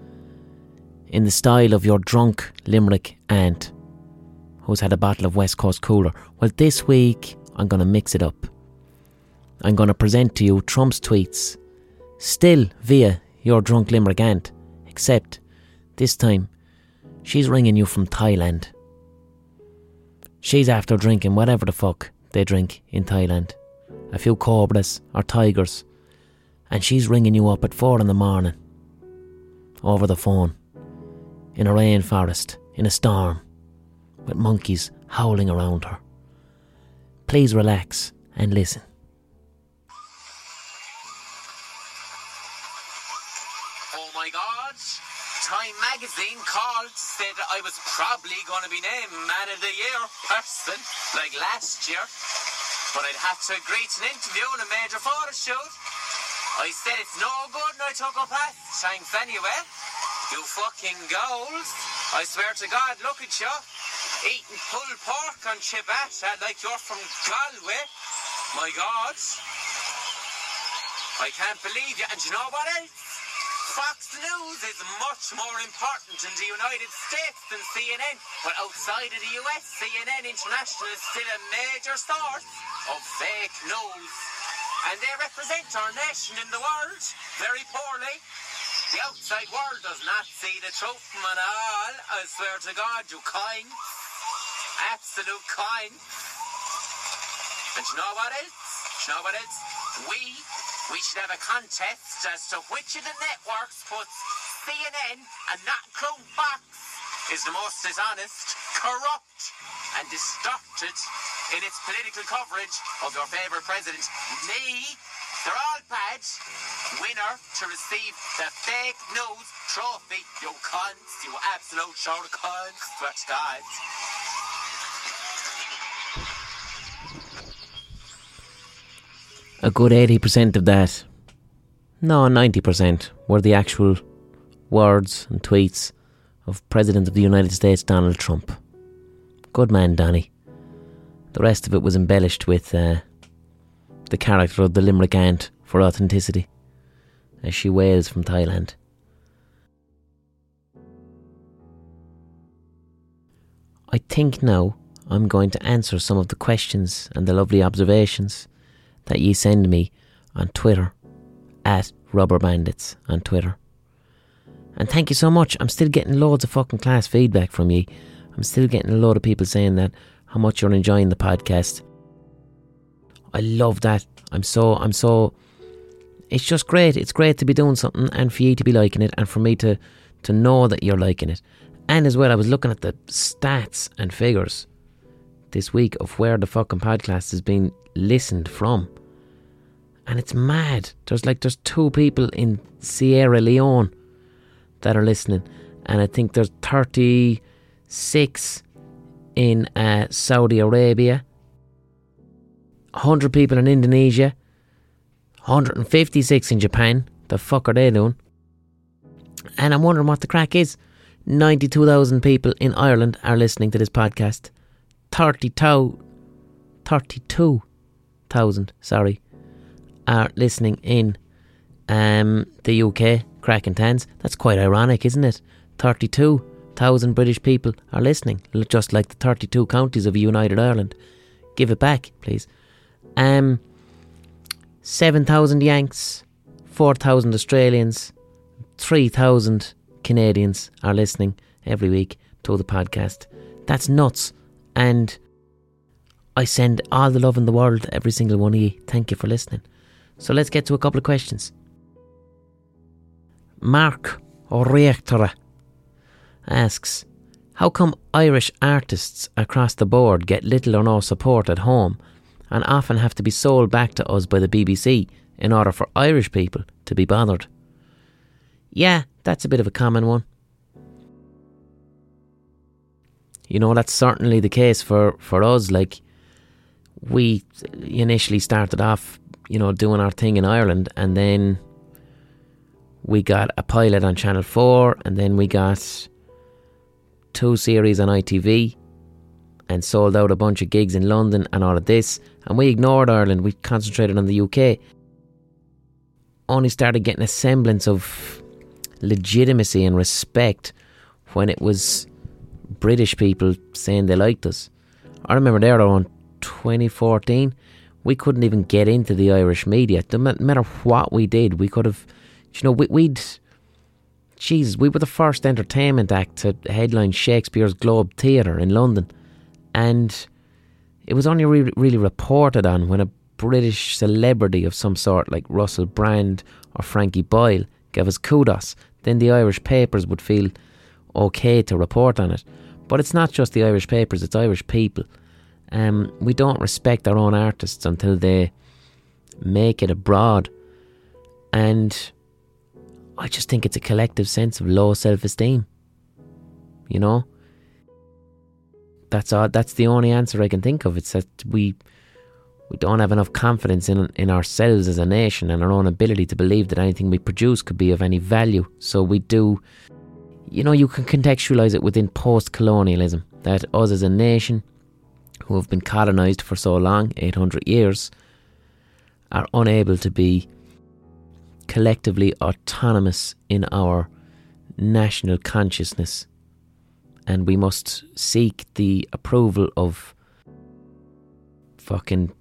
in the style of your drunk Limerick aunt who's had a bottle of West Coast Cooler. Well, this week I'm going to mix it up. I'm going to present to you Trump's tweets, still via your drunk Limerick aunt, except this time she's ringing you from Thailand. She's after drinking whatever the fuck they drink in Thailand. A few cobras or tigers, and she's ringing you up at four in the morning. Over the phone. In a rainforest, in a storm, with monkeys howling around her. Please relax and listen. Magazine called to say that I was probably going to be named Man of the Year person, like last year. But I'd have to agree to an interview in a major photo shoot. I said it's no good and I took a pass. Thanks anyway. You fucking goals. I swear to God, look at you. Eating pulled pork on ciabatta like you're from Galway. My God. I can't believe you. And you know what else? Fox News is much more important in the United States than CNN. But outside of the US, CNN International is still a major source of fake news. And they represent our nation in the world very poorly. The outside world does not see the truth from it all. I swear to God, you kind. Absolute kind. And you know what else? You know what else? We, we should have a contest as to which of the networks puts CNN and not Crown Fox is the most dishonest, corrupt, and distorted in its political coverage of your favourite president. Me, they're all bad. Winner to receive the fake news trophy. You cunts, you absolute show of cunts. Swear to God. A good 80% of that, no, 90%, were the actual words and tweets of President of the United States Donald Trump. Good man, Donny. The rest of it was embellished with uh, the character of the Limerick Aunt for authenticity, as she wails from Thailand. I think now I'm going to answer some of the questions and the lovely observations that ye send me on Twitter at Rubber Bandits on Twitter. And thank you so much. I'm still getting loads of fucking class feedback from you. I'm still getting a lot of people saying that how much you're enjoying the podcast. I love that. I'm so I'm so it's just great. It's great to be doing something and for you to be liking it and for me to to know that you're liking it. And as well, I was looking at the stats and figures this week of where the fucking podcast has been listened from. And it's mad. There's like there's two people in Sierra Leone that are listening, and I think there's 36 in uh, Saudi Arabia, 100 people in Indonesia, 156 in Japan. The fuck are they doing? And I'm wondering what the crack is. 92,000 people in Ireland are listening to this podcast. 32, 32,000, sorry, are listening in um, the UK, cracking tens. That's quite ironic, isn't it? 32,000 British people are listening, just like the 32 counties of United Ireland. Give it back, please. Um, 7,000 Yanks, 4,000 Australians, 3,000 Canadians are listening every week to the podcast. That's nuts. And I send all the love in the world to every single one of you. Thank you for listening. So let's get to a couple of questions. Mark Reactora asks How come Irish artists across the board get little or no support at home and often have to be sold back to us by the BBC in order for Irish people to be bothered? Yeah, that's a bit of a common one. You know, that's certainly the case for, for us. Like, we initially started off, you know, doing our thing in Ireland, and then we got a pilot on Channel 4, and then we got two series on ITV, and sold out a bunch of gigs in London and all of this. And we ignored Ireland, we concentrated on the UK. Only started getting a semblance of legitimacy and respect when it was British people saying they liked us. I remember there around 2014, we couldn't even get into the Irish media. No matter what we did, we could have, you know, we, would. Jesus, we were the first entertainment act to headline Shakespeare's Globe Theatre in London. And it was only re- really reported on when a British celebrity of some sort, like Russell Brand or Frankie Boyle, gave us kudos. Then the Irish papers would feel okay to report on it. But it's not just the Irish papers, it's Irish people. Um, we don't respect our own artists until they make it abroad. And I just think it's a collective sense of low self esteem. You know? That's all, that's the only answer I can think of. It's that we we don't have enough confidence in in ourselves as a nation and our own ability to believe that anything we produce could be of any value. So we do you know, you can contextualize it within post colonialism that us as a nation who have been colonized for so long 800 years are unable to be collectively autonomous in our national consciousness. And we must seek the approval of fucking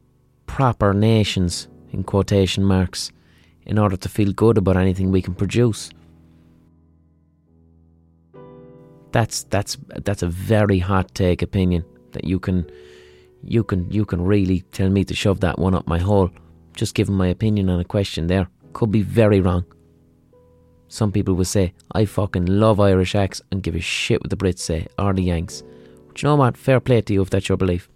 proper nations, in quotation marks, in order to feel good about anything we can produce. That's that's that's a very hot take opinion that you can you can you can really tell me to shove that one up my hole. Just giving my opinion on a question there. Could be very wrong. Some people will say, I fucking love Irish acts and give a shit what the Brits say or the Yanks. But you know what? Fair play to you if that's your belief.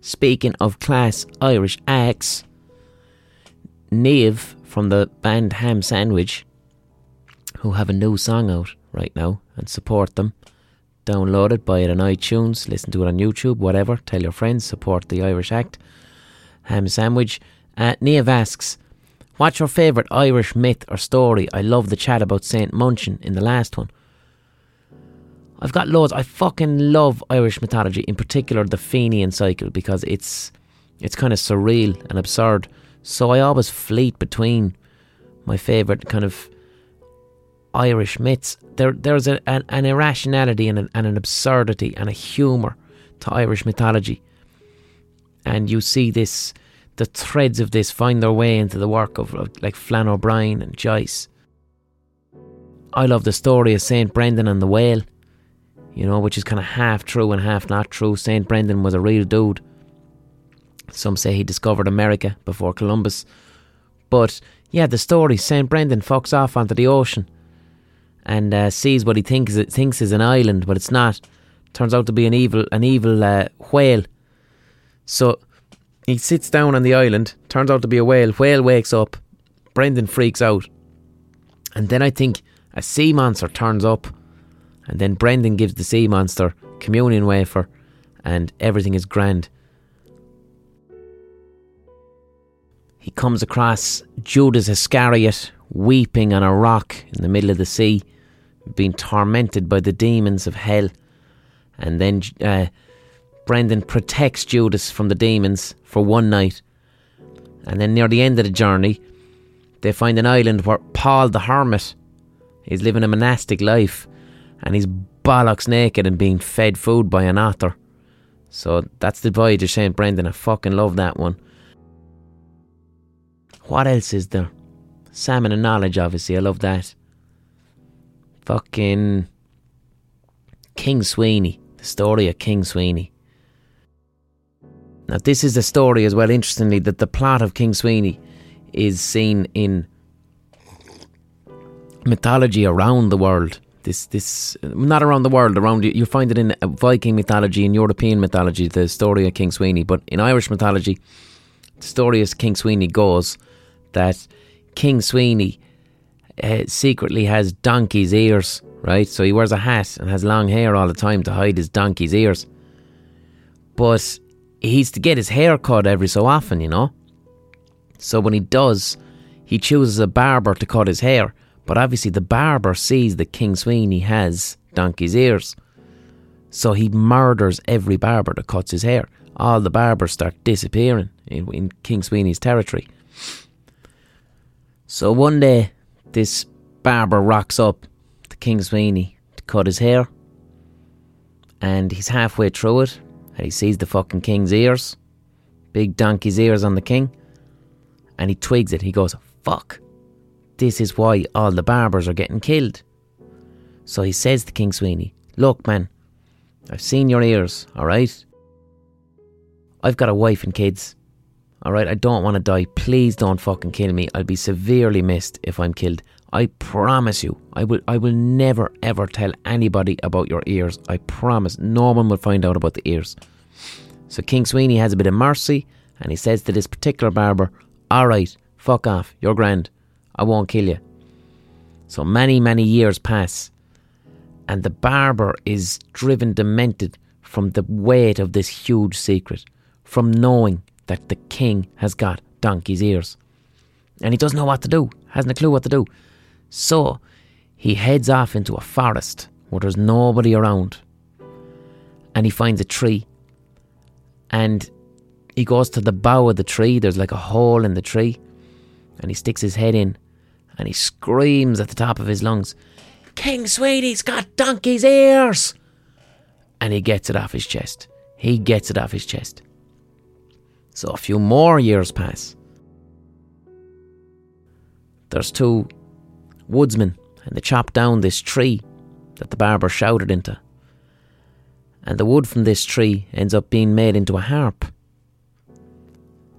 Speaking of class Irish acts, Niamh from the band Ham Sandwich who have a new song out right now and support them. Download it, buy it on iTunes, listen to it on YouTube, whatever. Tell your friends, support the Irish Act. Ham Sandwich. Uh, Niamh asks, What's your favourite Irish myth or story? I love the chat about St. Munchin in the last one. I've got loads. I fucking love Irish mythology, in particular the Fenian cycle, because it's it's kind of surreal and absurd. So I always fleet between my favourite kind of Irish myths. There, there's a, an, an irrationality and an, and an absurdity and a humour to Irish mythology. And you see this the threads of this find their way into the work of like Flann O'Brien and Joyce. I love the story of St. Brendan and the whale, you know, which is kind of half true and half not true. St. Brendan was a real dude. Some say he discovered America before Columbus. But yeah, the story St. Brendan fucks off onto the ocean and uh, sees what he thinks thinks is an island, but it's not. Turns out to be an evil an evil uh, whale. So he sits down on the island. Turns out to be a whale. Whale wakes up. Brendan freaks out, and then I think a sea monster turns up, and then Brendan gives the sea monster communion wafer, and everything is grand. He comes across Judas Iscariot weeping on a rock in the middle of the sea, being tormented by the demons of hell. And then uh, Brendan protects Judas from the demons for one night. And then near the end of the journey, they find an island where Paul the Hermit is living a monastic life and he's bollocks naked and being fed food by an otter. So that's the voyage of St. Brendan. I fucking love that one. What else is there? Salmon and Knowledge, obviously. I love that. Fucking King Sweeney. The story of King Sweeney. Now, this is the story as well, interestingly, that the plot of King Sweeney is seen in mythology around the world. This, this, not around the world, around you you find it in Viking mythology in European mythology, the story of King Sweeney. But in Irish mythology, the story of King Sweeney goes that King Sweeney uh, secretly has donkey's ears, right? So he wears a hat and has long hair all the time to hide his donkey's ears. But he's to get his hair cut every so often, you know? So when he does, he chooses a barber to cut his hair. But obviously, the barber sees that King Sweeney has donkey's ears. So he murders every barber that cuts his hair. All the barbers start disappearing in, in King Sweeney's territory. So one day, this barber rocks up to King Sweeney to cut his hair, and he's halfway through it, and he sees the fucking king's ears, big donkey's ears on the king, and he twigs it. He goes, "Fuck! This is why all the barbers are getting killed." So he says to King Sweeney, "Look, man, I've seen your ears, all right. I've got a wife and kids." Alright, I don't want to die. Please don't fucking kill me. I'll be severely missed if I'm killed. I promise you, I will I will never ever tell anybody about your ears. I promise. No one will find out about the ears. So King Sweeney has a bit of mercy and he says to this particular barber, Alright, fuck off, you're grand. I won't kill you. So many, many years pass, and the barber is driven demented from the weight of this huge secret, from knowing that the king has got donkey's ears. And he doesn't know what to do, hasn't a clue what to do. So he heads off into a forest where there's nobody around. And he finds a tree. And he goes to the bough of the tree. There's like a hole in the tree. And he sticks his head in. And he screams at the top of his lungs, King Sweeney's got donkey's ears! And he gets it off his chest. He gets it off his chest. So a few more years pass. There's two woodsmen, and they chop down this tree that the barber shouted into. And the wood from this tree ends up being made into a harp.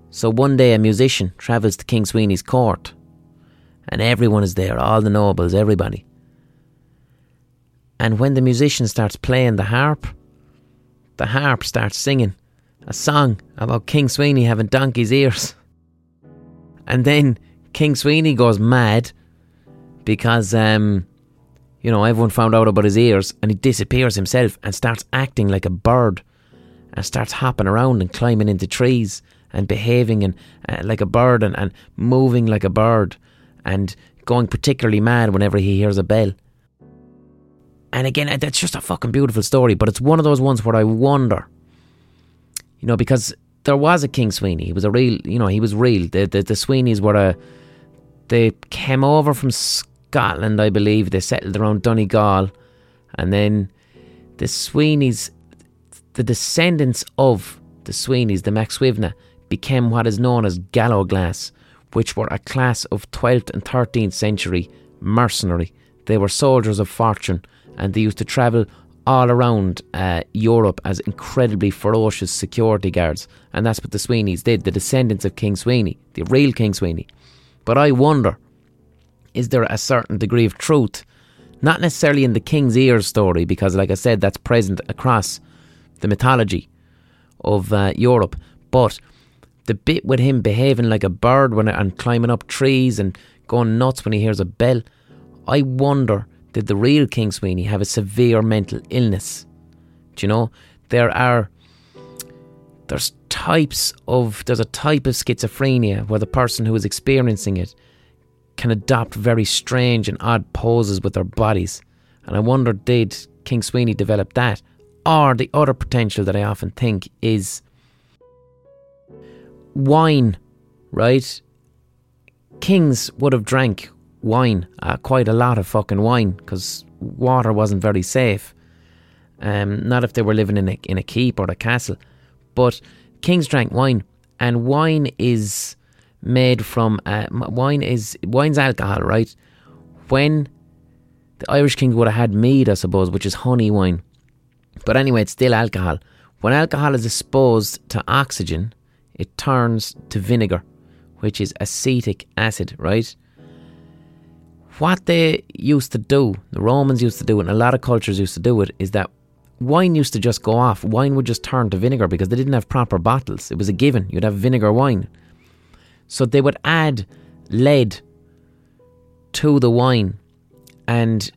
So one day a musician travels to King Sweeney's court, and everyone is there, all the nobles, everybody. And when the musician starts playing the harp, the harp starts singing a song about King Sweeney having donkey's ears. And then King Sweeney goes mad because, um, you know, everyone found out about his ears and he disappears himself and starts acting like a bird and starts hopping around and climbing into trees and behaving and, uh, like a bird and, and moving like a bird and going particularly mad whenever he hears a bell. And again, that's just a fucking beautiful story, but it's one of those ones where I wonder you know, because there was a King Sweeney. He was a real, you know, he was real. The the, the Sweeneys were a, they came over from Scotland, I believe. They settled around Donegal, and then the Sweeneys, the descendants of the Sweeneys, the Mac Suibhne, became what is known as gallowglass, which were a class of 12th and 13th century mercenary. They were soldiers of fortune and they used to travel all around uh, Europe as incredibly ferocious security guards. And that's what the Sweeneys did, the descendants of King Sweeney, the real King Sweeney. But I wonder is there a certain degree of truth? Not necessarily in the King's Ears story, because, like I said, that's present across the mythology of uh, Europe. But the bit with him behaving like a bird when and climbing up trees and going nuts when he hears a bell, I wonder did the real King Sweeney have a severe mental illness? Do you know there are there's types of there's a type of schizophrenia where the person who is experiencing it can adopt very strange and odd poses with their bodies. And I wonder did King Sweeney develop that? Or the other potential that I often think is wine, right? Kings would have drank wine, uh, quite a lot of fucking wine, because water wasn't very safe. Um, not if they were living in a, in a keep or a castle. But kings drank wine, and wine is made from uh, wine is wine's alcohol, right? When the Irish king would have had mead, I suppose, which is honey wine. But anyway, it's still alcohol. When alcohol is exposed to oxygen, it turns to vinegar, which is acetic acid, right? What they used to do, the Romans used to do it, and a lot of cultures used to do it, is that wine used to just go off. Wine would just turn to vinegar because they didn't have proper bottles. It was a given. You'd have vinegar wine. So they would add lead to the wine. And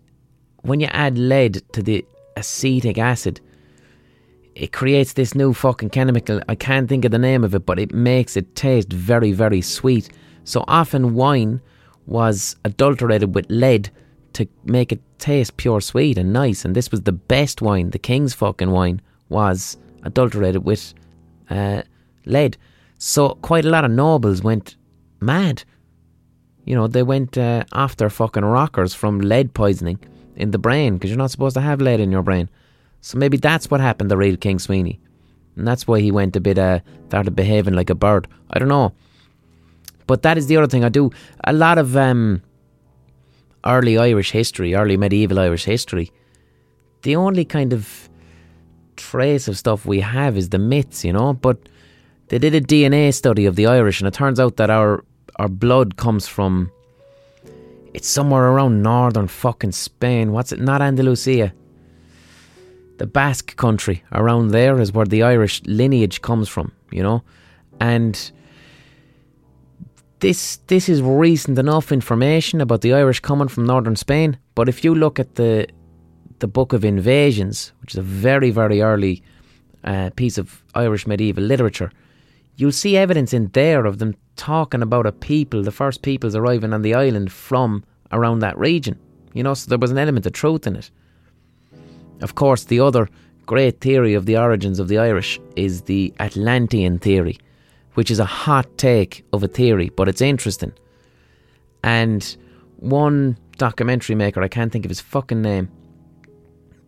when you add lead to the acetic acid, it creates this new fucking chemical. I can't think of the name of it, but it makes it taste very, very sweet. So often wine was adulterated with lead to make it taste pure sweet and nice. And this was the best wine. The king's fucking wine was adulterated with uh, lead. So quite a lot of nobles went mad. You know, they went uh, off their fucking rockers from lead poisoning in the brain because you're not supposed to have lead in your brain. So maybe that's what happened to real King Sweeney. And that's why he went a bit, uh, started behaving like a bird. I don't know. But that is the other thing I do. A lot of um, early Irish history, early medieval Irish history, the only kind of trace of stuff we have is the myths, you know. But they did a DNA study of the Irish, and it turns out that our our blood comes from it's somewhere around northern fucking Spain. What's it? Not Andalusia. The Basque country around there is where the Irish lineage comes from, you know, and this this is recent enough information about the Irish coming from northern Spain. But if you look at the the Book of Invasions, which is a very very early uh, piece of Irish medieval literature, you'll see evidence in there of them talking about a people, the first peoples arriving on the island from around that region. You know, so there was an element of truth in it. Of course, the other great theory of the origins of the Irish is the Atlantean theory, which is a hot take of a theory, but it's interesting. And one documentary maker, I can't think of his fucking name,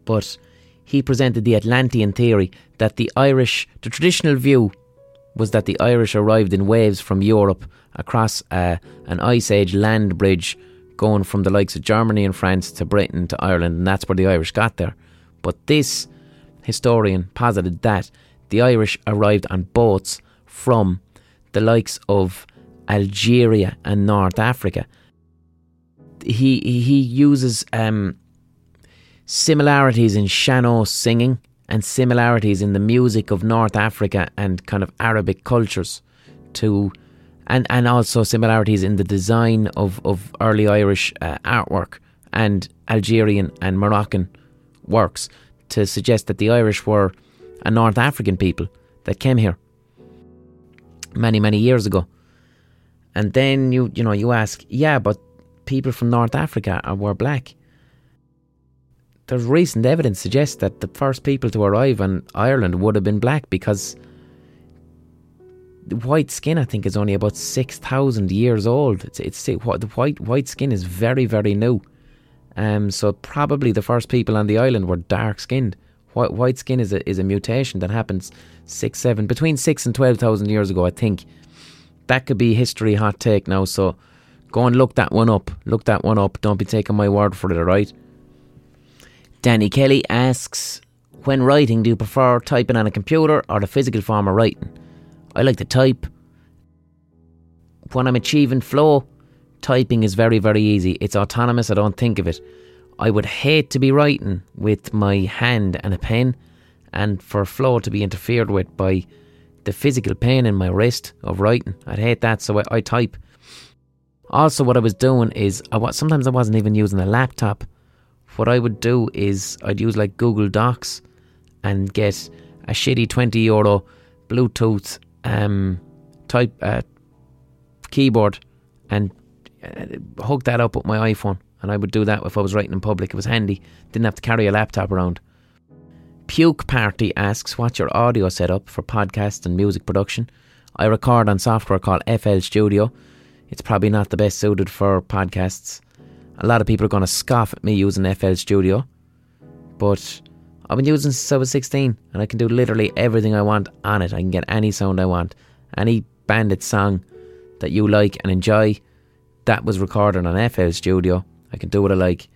but he presented the Atlantean theory that the Irish, the traditional view was that the Irish arrived in waves from Europe across uh, an ice age land bridge going from the likes of Germany and France to Britain to Ireland, and that's where the Irish got there. But this historian posited that the Irish arrived on boats from the likes of Algeria and North Africa. He he uses um, similarities in Sean-nós singing and similarities in the music of North Africa and kind of Arabic cultures to and and also similarities in the design of, of early Irish uh, artwork and Algerian and Moroccan works to suggest that the Irish were a North African people that came here many many years ago. And then you you know you ask, yeah, but people from North Africa were black there's recent evidence suggests that the first people to arrive in Ireland would have been black because the white skin, I think, is only about six thousand years old. It's it's the white white skin is very very new. Um, so probably the first people on the island were dark skinned, White, white skin is a is a mutation that happens six, seven, between six and twelve thousand years ago. I think that could be history hot take now. So go and look that one up. Look that one up. Don't be taking my word for it. All right. Danny Kelly asks, when writing, do you prefer typing on a computer or the physical form of writing? I like to type. When I'm achieving flow, typing is very, very easy. It's autonomous. I don't think of it. I would hate to be writing with my hand and a pen and for flow to be interfered with by the physical pain in my wrist of writing. I'd hate that, so I, I type. Also, what I was doing is, I was, sometimes I wasn't even using a laptop. What I would do is, I'd use like Google Docs and get a shitty 20 euro Bluetooth um, type uh, keyboard and uh, hook that up with my iPhone. And I would do that if I was writing in public. It was handy. Didn't have to carry a laptop around. Puke Party asks, What's your audio setup for podcast and music production? I record on software called FL Studio. It's probably not the best suited for podcasts. A lot of people are going to scoff at me using FL Studio, but I've been using since I was 16 and I can do literally everything I want on it. I can get any sound I want. Any bandit song that you like and enjoy, that was recorded on FL Studio. I can do what I like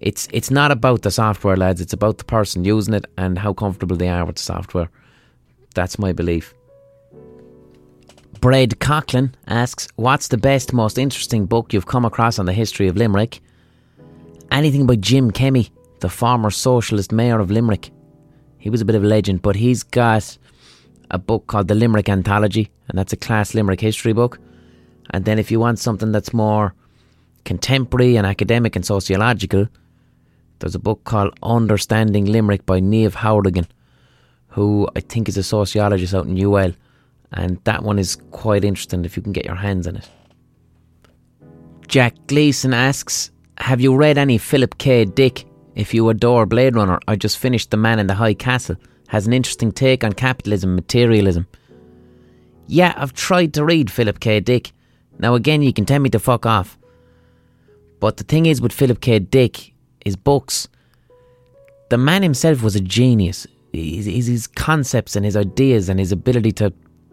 it's it's not about the software, lads. It's about the person using it and how comfortable they are with the software. That's my belief. Bread Coughlin asks, "What's the best, most interesting book you've come across on the history of Limerick?" Anything by Jim Kemmy, the former socialist mayor of Limerick. He was a bit of a legend, but he's got a book called the Limerick Anthology, and that's a class Limerick history book. And then if you want something that's more contemporary and academic and sociological, there's a book called Understanding Limerick by Niamh Hourigan, who I think is a sociologist out in UL. And that one is quite interesting if you can get your hands on it. Jack Gleason asks Have you read any Philip K. Dick? If you adore Blade Runner, I just finished The Man in the High Castle. Has an interesting take on capitalism, materialism. Yeah, I've tried to read Philip K. Dick. Now, again, you can tell me to fuck off. But the thing is with Philip K. Dick, his books. The man himself was a genius. His, his, concepts and his ideas and his ability to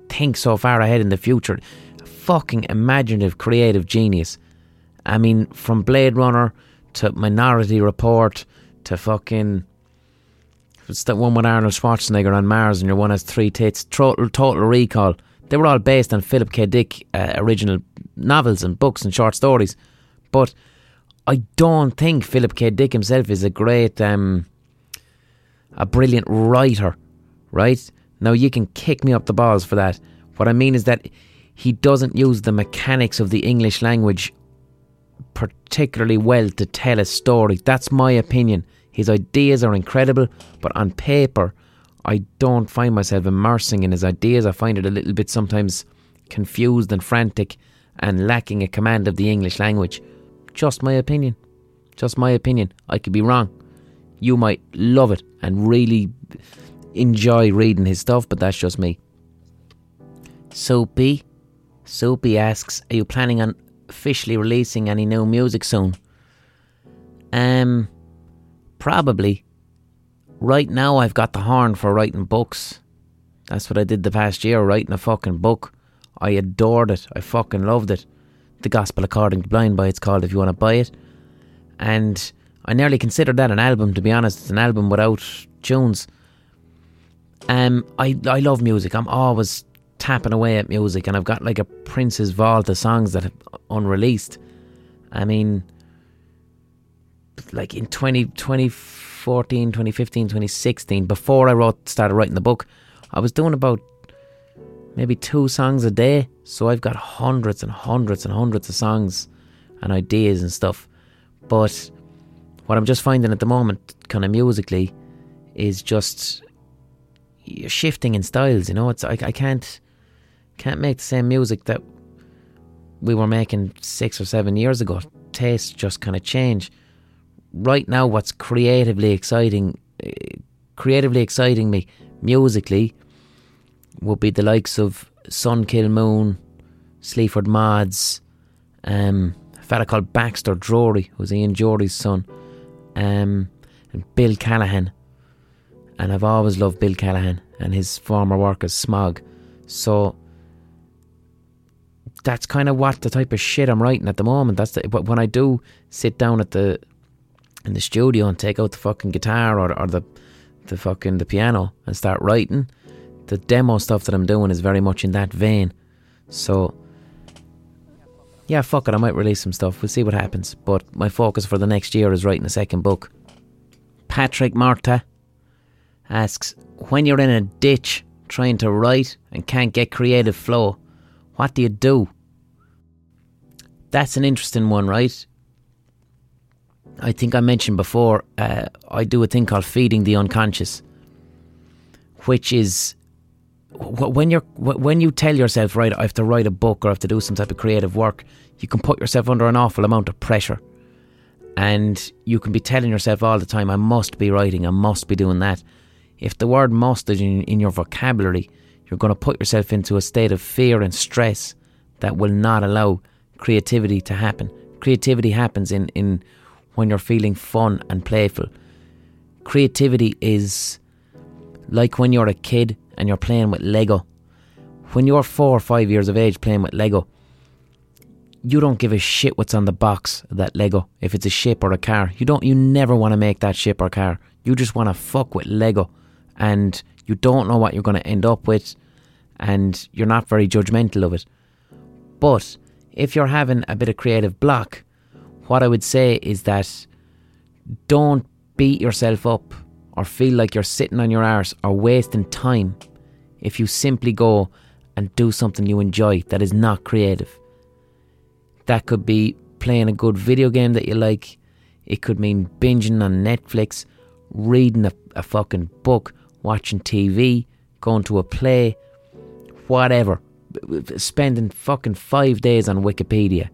think so far ahead in the future. A fucking imaginative, creative genius. I mean, from Blade Runner to Minority Report to fucking. It's that one with Arnold Schwarzenegger on Mars and your one has three tits. Total, total Recall. They were all based on Philip K. Dick uh, original novels and books and short stories. But I don't think Philip K. Dick himself is a great, um, a brilliant writer, right? Now you can kick me up the balls for that. What I mean is that he doesn't use the mechanics of the English language particularly well to tell a story. That's my opinion. His ideas are incredible, but on paper, I don't find myself immersing in his ideas. I find it a little bit sometimes confused and frantic and lacking a command of the English language. Just my opinion. Just my opinion. I could be wrong. You might love it and really enjoy reading his stuff, but that's just me. Soapy. Soapy asks, Are you planning on officially releasing any new music soon? Um, probably. Right now, I've got the horn for writing books. That's what I did the past year, writing a fucking book. I adored it. I fucking loved it. The Gospel According to Blind Boy, it's called, if you want to buy it. And I nearly considered that an album, to be honest. It's an album without tunes. Um, I, I love music. I'm always tapping away at music, and I've got like a Prince's vault of songs that are unreleased. I mean, like in 20, 2014, 2015, 2016, before I wrote, started writing the book, I was doing about maybe two songs a day. So I've got hundreds and hundreds and hundreds of songs and ideas and stuff. But what I'm just finding at the moment, kind of musically, is just shifting in styles. You know, it's I, I can't can't make the same music that we were making six or seven years ago. Tastes just kind of change. Right now, what's creatively exciting, uh, creatively exciting me musically would be the likes of Sun Kil Moon, Sleaford Mods, um, a fella called Baxter Dury, who's Ian Dury's son, um, and Bill Callahan. and I've always loved Bill Callahan and his former work as Smog. So that's kind of what the type of shit I'm writing at the moment. That's the, when I do sit down at the in the studio and take out the fucking guitar or, or the the fucking the piano and start writing, the demo stuff that I'm doing is very much in that vein. So yeah, fuck it, I might release some stuff. We'll see what happens. But my focus for the next year is writing a second book. Patrick Marta asks, when you're in a ditch trying to write and can't get creative flow, what do you do? That's an interesting one, right? I think I mentioned before, uh, I do a thing called feeding the unconscious, which is when you're when you tell yourself, right, I have to write a book or I have to do some type of creative work, you can put yourself under an awful amount of pressure, and you can be telling yourself all the time, I must be writing, I must be doing that. If the word must is in, in your vocabulary, you're going to put yourself into a state of fear and stress that will not allow creativity to happen. Creativity happens in, in when you're feeling fun and playful. Creativity is like when you're a kid and you're playing with Lego. When you're four or five years of age playing with Lego, you don't give a shit what's on the box of that Lego. If it's a ship or a car, you don't. You never want to make that ship or car. You just want to fuck with Lego, and you don't know what you're going to end up with, and you're not very judgmental of it. But if you're having a bit of creative block, what I would say is that don't beat yourself up or feel like you're sitting on your arse or wasting time if you simply go and do something you enjoy that is not creative. That could be playing a good video game that you like, it could mean binging on Netflix, reading a, a fucking book, watching TV, going to a play, whatever. Spending fucking five days on Wikipedia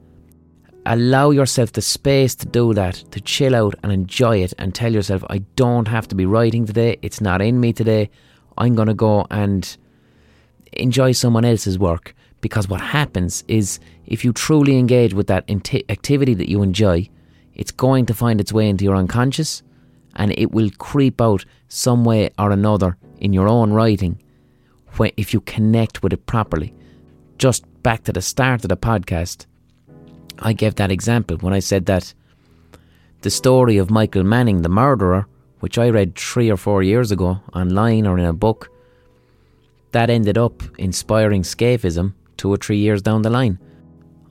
allow yourself the space to do that, to chill out and enjoy it, and tell yourself, I don't have to be writing today, it's not in me today. I'm going to go and enjoy someone else's work. Because what happens is, if you truly engage with that activity that you enjoy, it's going to find its way into your unconscious and it will creep out some way or another in your own writing if you connect with it properly. Just back to the start of the podcast I gave that example when I said that the story of Michael Manning, the murderer, which I read three or four years ago online or in a book, that ended up inspiring scaphism two or three years down the line.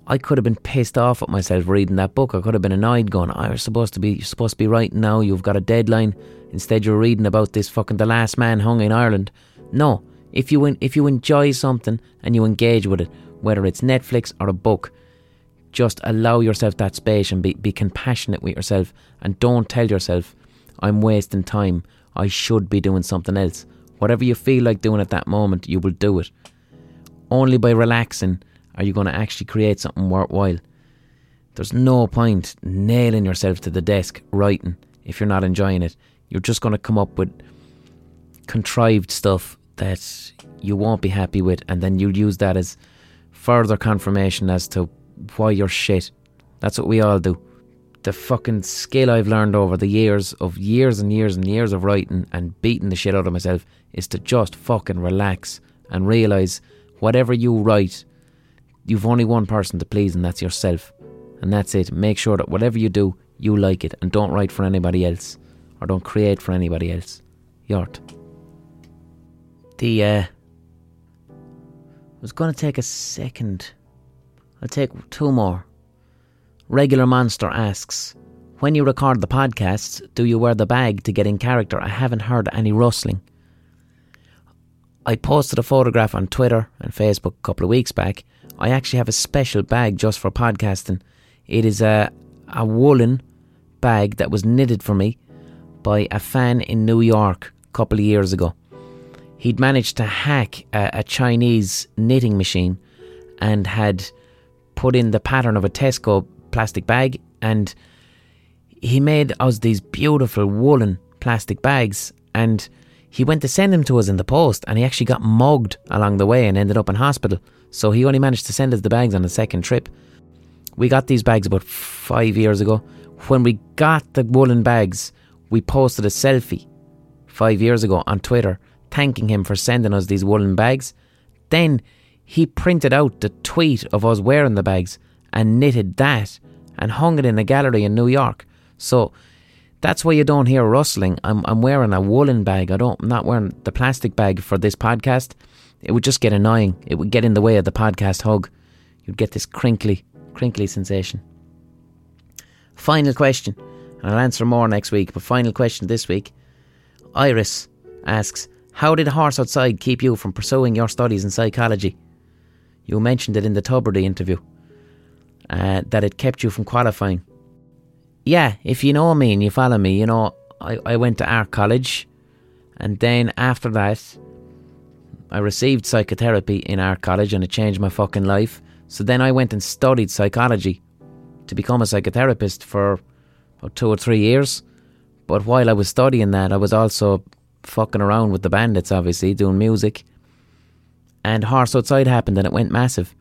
I could have been pissed off at myself reading that book. I could have been annoyed, going, "I was supposed to be, you're supposed to be writing now. You've got a deadline. Instead, you're reading about this fucking the last man hung in Ireland." No, if you if you enjoy something and you engage with it, whether it's Netflix or a book, just allow yourself that space and be, be compassionate with yourself and don't tell yourself, I'm wasting time, I should be doing something else. Whatever you feel like doing at that moment, you will do it. Only by relaxing are you going to actually create something worthwhile. There's no point nailing yourself to the desk writing if you're not enjoying it. You're just going to come up with contrived stuff that you won't be happy with, and then you'll use that as further confirmation as to why you're shit. That's what we all do. The fucking skill I've learned over the years of years and years and years of writing and beating the shit out of myself is to just fucking relax and realise whatever you write, you've only one person to please, and that's yourself. And that's it. Make sure that whatever you do, you like it, and don't write for anybody else, or don't create for anybody else. Yort. The uh, I was going to take a second I'll take two more. Regular Monster asks, When you record the podcasts, do you wear the bag to get in character? I haven't heard any rustling. I posted a photograph on Twitter and Facebook a couple of weeks back. I actually have a special bag just for podcasting. It is a, a woolen bag that was knitted for me by a fan in New York a couple of years ago. He'd managed to hack a, a Chinese knitting machine and had put in the pattern of a Tesco plastic bag and he made us these beautiful woolen plastic bags and he went to send them to us in the post and he actually got mugged along the way and ended up in hospital. So he only managed to send us the bags on the second trip. We got these bags about five years ago. When we got the woolen bags, we posted a selfie five years ago on Twitter, thanking him for sending us these woolen bags. Then he printed out the tweet of us wearing the bags and knitted that and hung it in a gallery in New York. So that's why you don't hear rustling. I'm, I'm wearing a woolen bag. I don't, I'm not wearing the plastic bag for this podcast. It would just get annoying. It would get in the way of the podcast hug. You'd get this crinkly, crinkly sensation. Final question, and I'll answer more next week, but final question this week. Iris asks, How did horse outside keep you from pursuing your studies in psychology? You mentioned it in the Tubridy interview, uh, that it kept you from qualifying. Yeah, if you know me and you follow me, you know, I, I went to art college, and then after that, I received psychotherapy in art college and it changed my fucking life. So then I went and studied psychology to become a psychotherapist for about two or three years. But while I was studying that, I was also fucking around with the bandits, obviously, doing music. And Horse Outside happened and it went massive.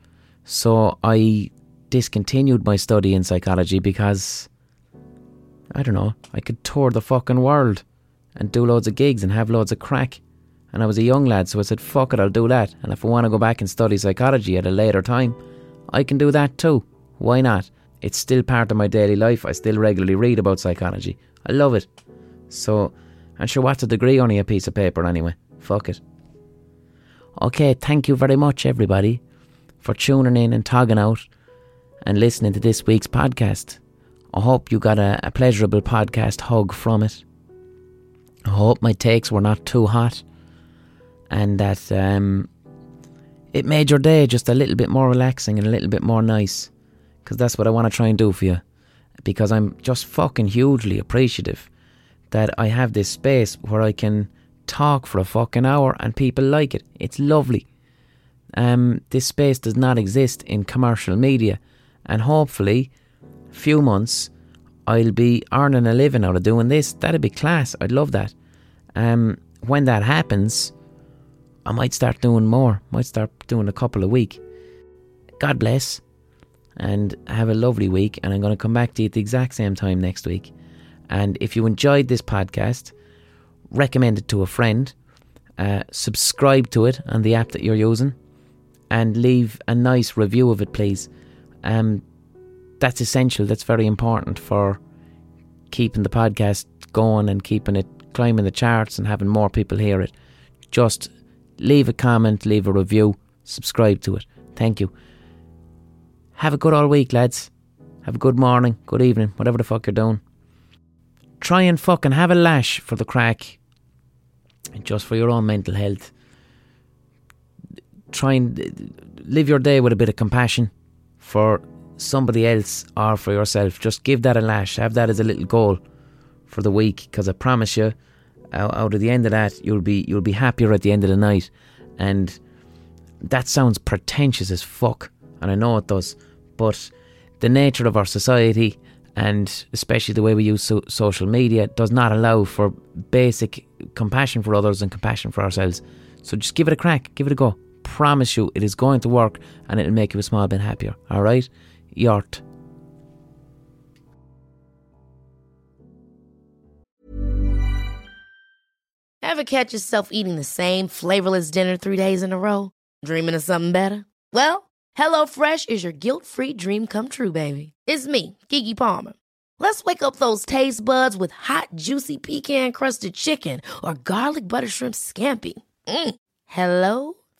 So I discontinued my study in psychology because, I don't know, I could tour the fucking world and do loads of gigs and have loads of crack. And I was a young lad, so I said, fuck it, I'll do that. And if I want to go back and study psychology at a later time, I can do that too. Why not? It's still part of my daily life. I still regularly read about psychology. I love it. So, and sure, what's a degree? Only a piece of paper anyway. Fuck it. Okay, thank you very much, everybody, for tuning in and togging out and listening to this week's podcast. I hope you got a, a pleasurable podcast hug from it. I hope my takes were not too hot and that um, it made your day just a little bit more relaxing and a little bit more nice. Because that's what I want to try and do for you. Because I'm just fucking hugely appreciative that I have this space where I can talk for a fucking hour and people like it. It's lovely. Um, this space does not exist in commercial media, and hopefully, a few months, I'll be earning a living out of doing this. That'd be class. I'd love that. Um, when that happens, I might start doing more. Might start doing a couple a week. God bless, and have a lovely week. And I'm going to come back to you at the exact same time next week. And if you enjoyed this podcast, recommend it to a friend. Uh, subscribe to it on the app that you're using, and leave a nice review of it, please. Um, that's essential. That's very important for keeping the podcast going and keeping it climbing the charts and having more people hear it. Just leave a comment, leave a review, subscribe to it. Thank you. Have a good all week, lads. Have a good morning, good evening, whatever the fuck you're doing. Try and fucking have a lash for the crack. Just for your own mental health. Try and live your day with a bit of compassion for somebody else or for yourself. Just give that a lash. Have that as a little goal for the week because I promise you out, of the end of that, you'll be you'll be happier at the end of the night. And that sounds pretentious as fuck, and I know it does. But the nature of our society, and especially the way we use so- social media, does not allow for basic compassion for others and compassion for ourselves. So just give it a crack, give it a go. Promise you, it is going to work, and it'll make you a small bit happier. All right, Yort. Ever catch yourself eating the same flavorless dinner three days in a row? Dreaming of something better? Well, HelloFresh is your guilt free dream come true, baby. It's me, Keke Palmer. Let's wake up those taste buds with hot, juicy pecan crusted chicken or garlic butter shrimp scampi. Mm. Hello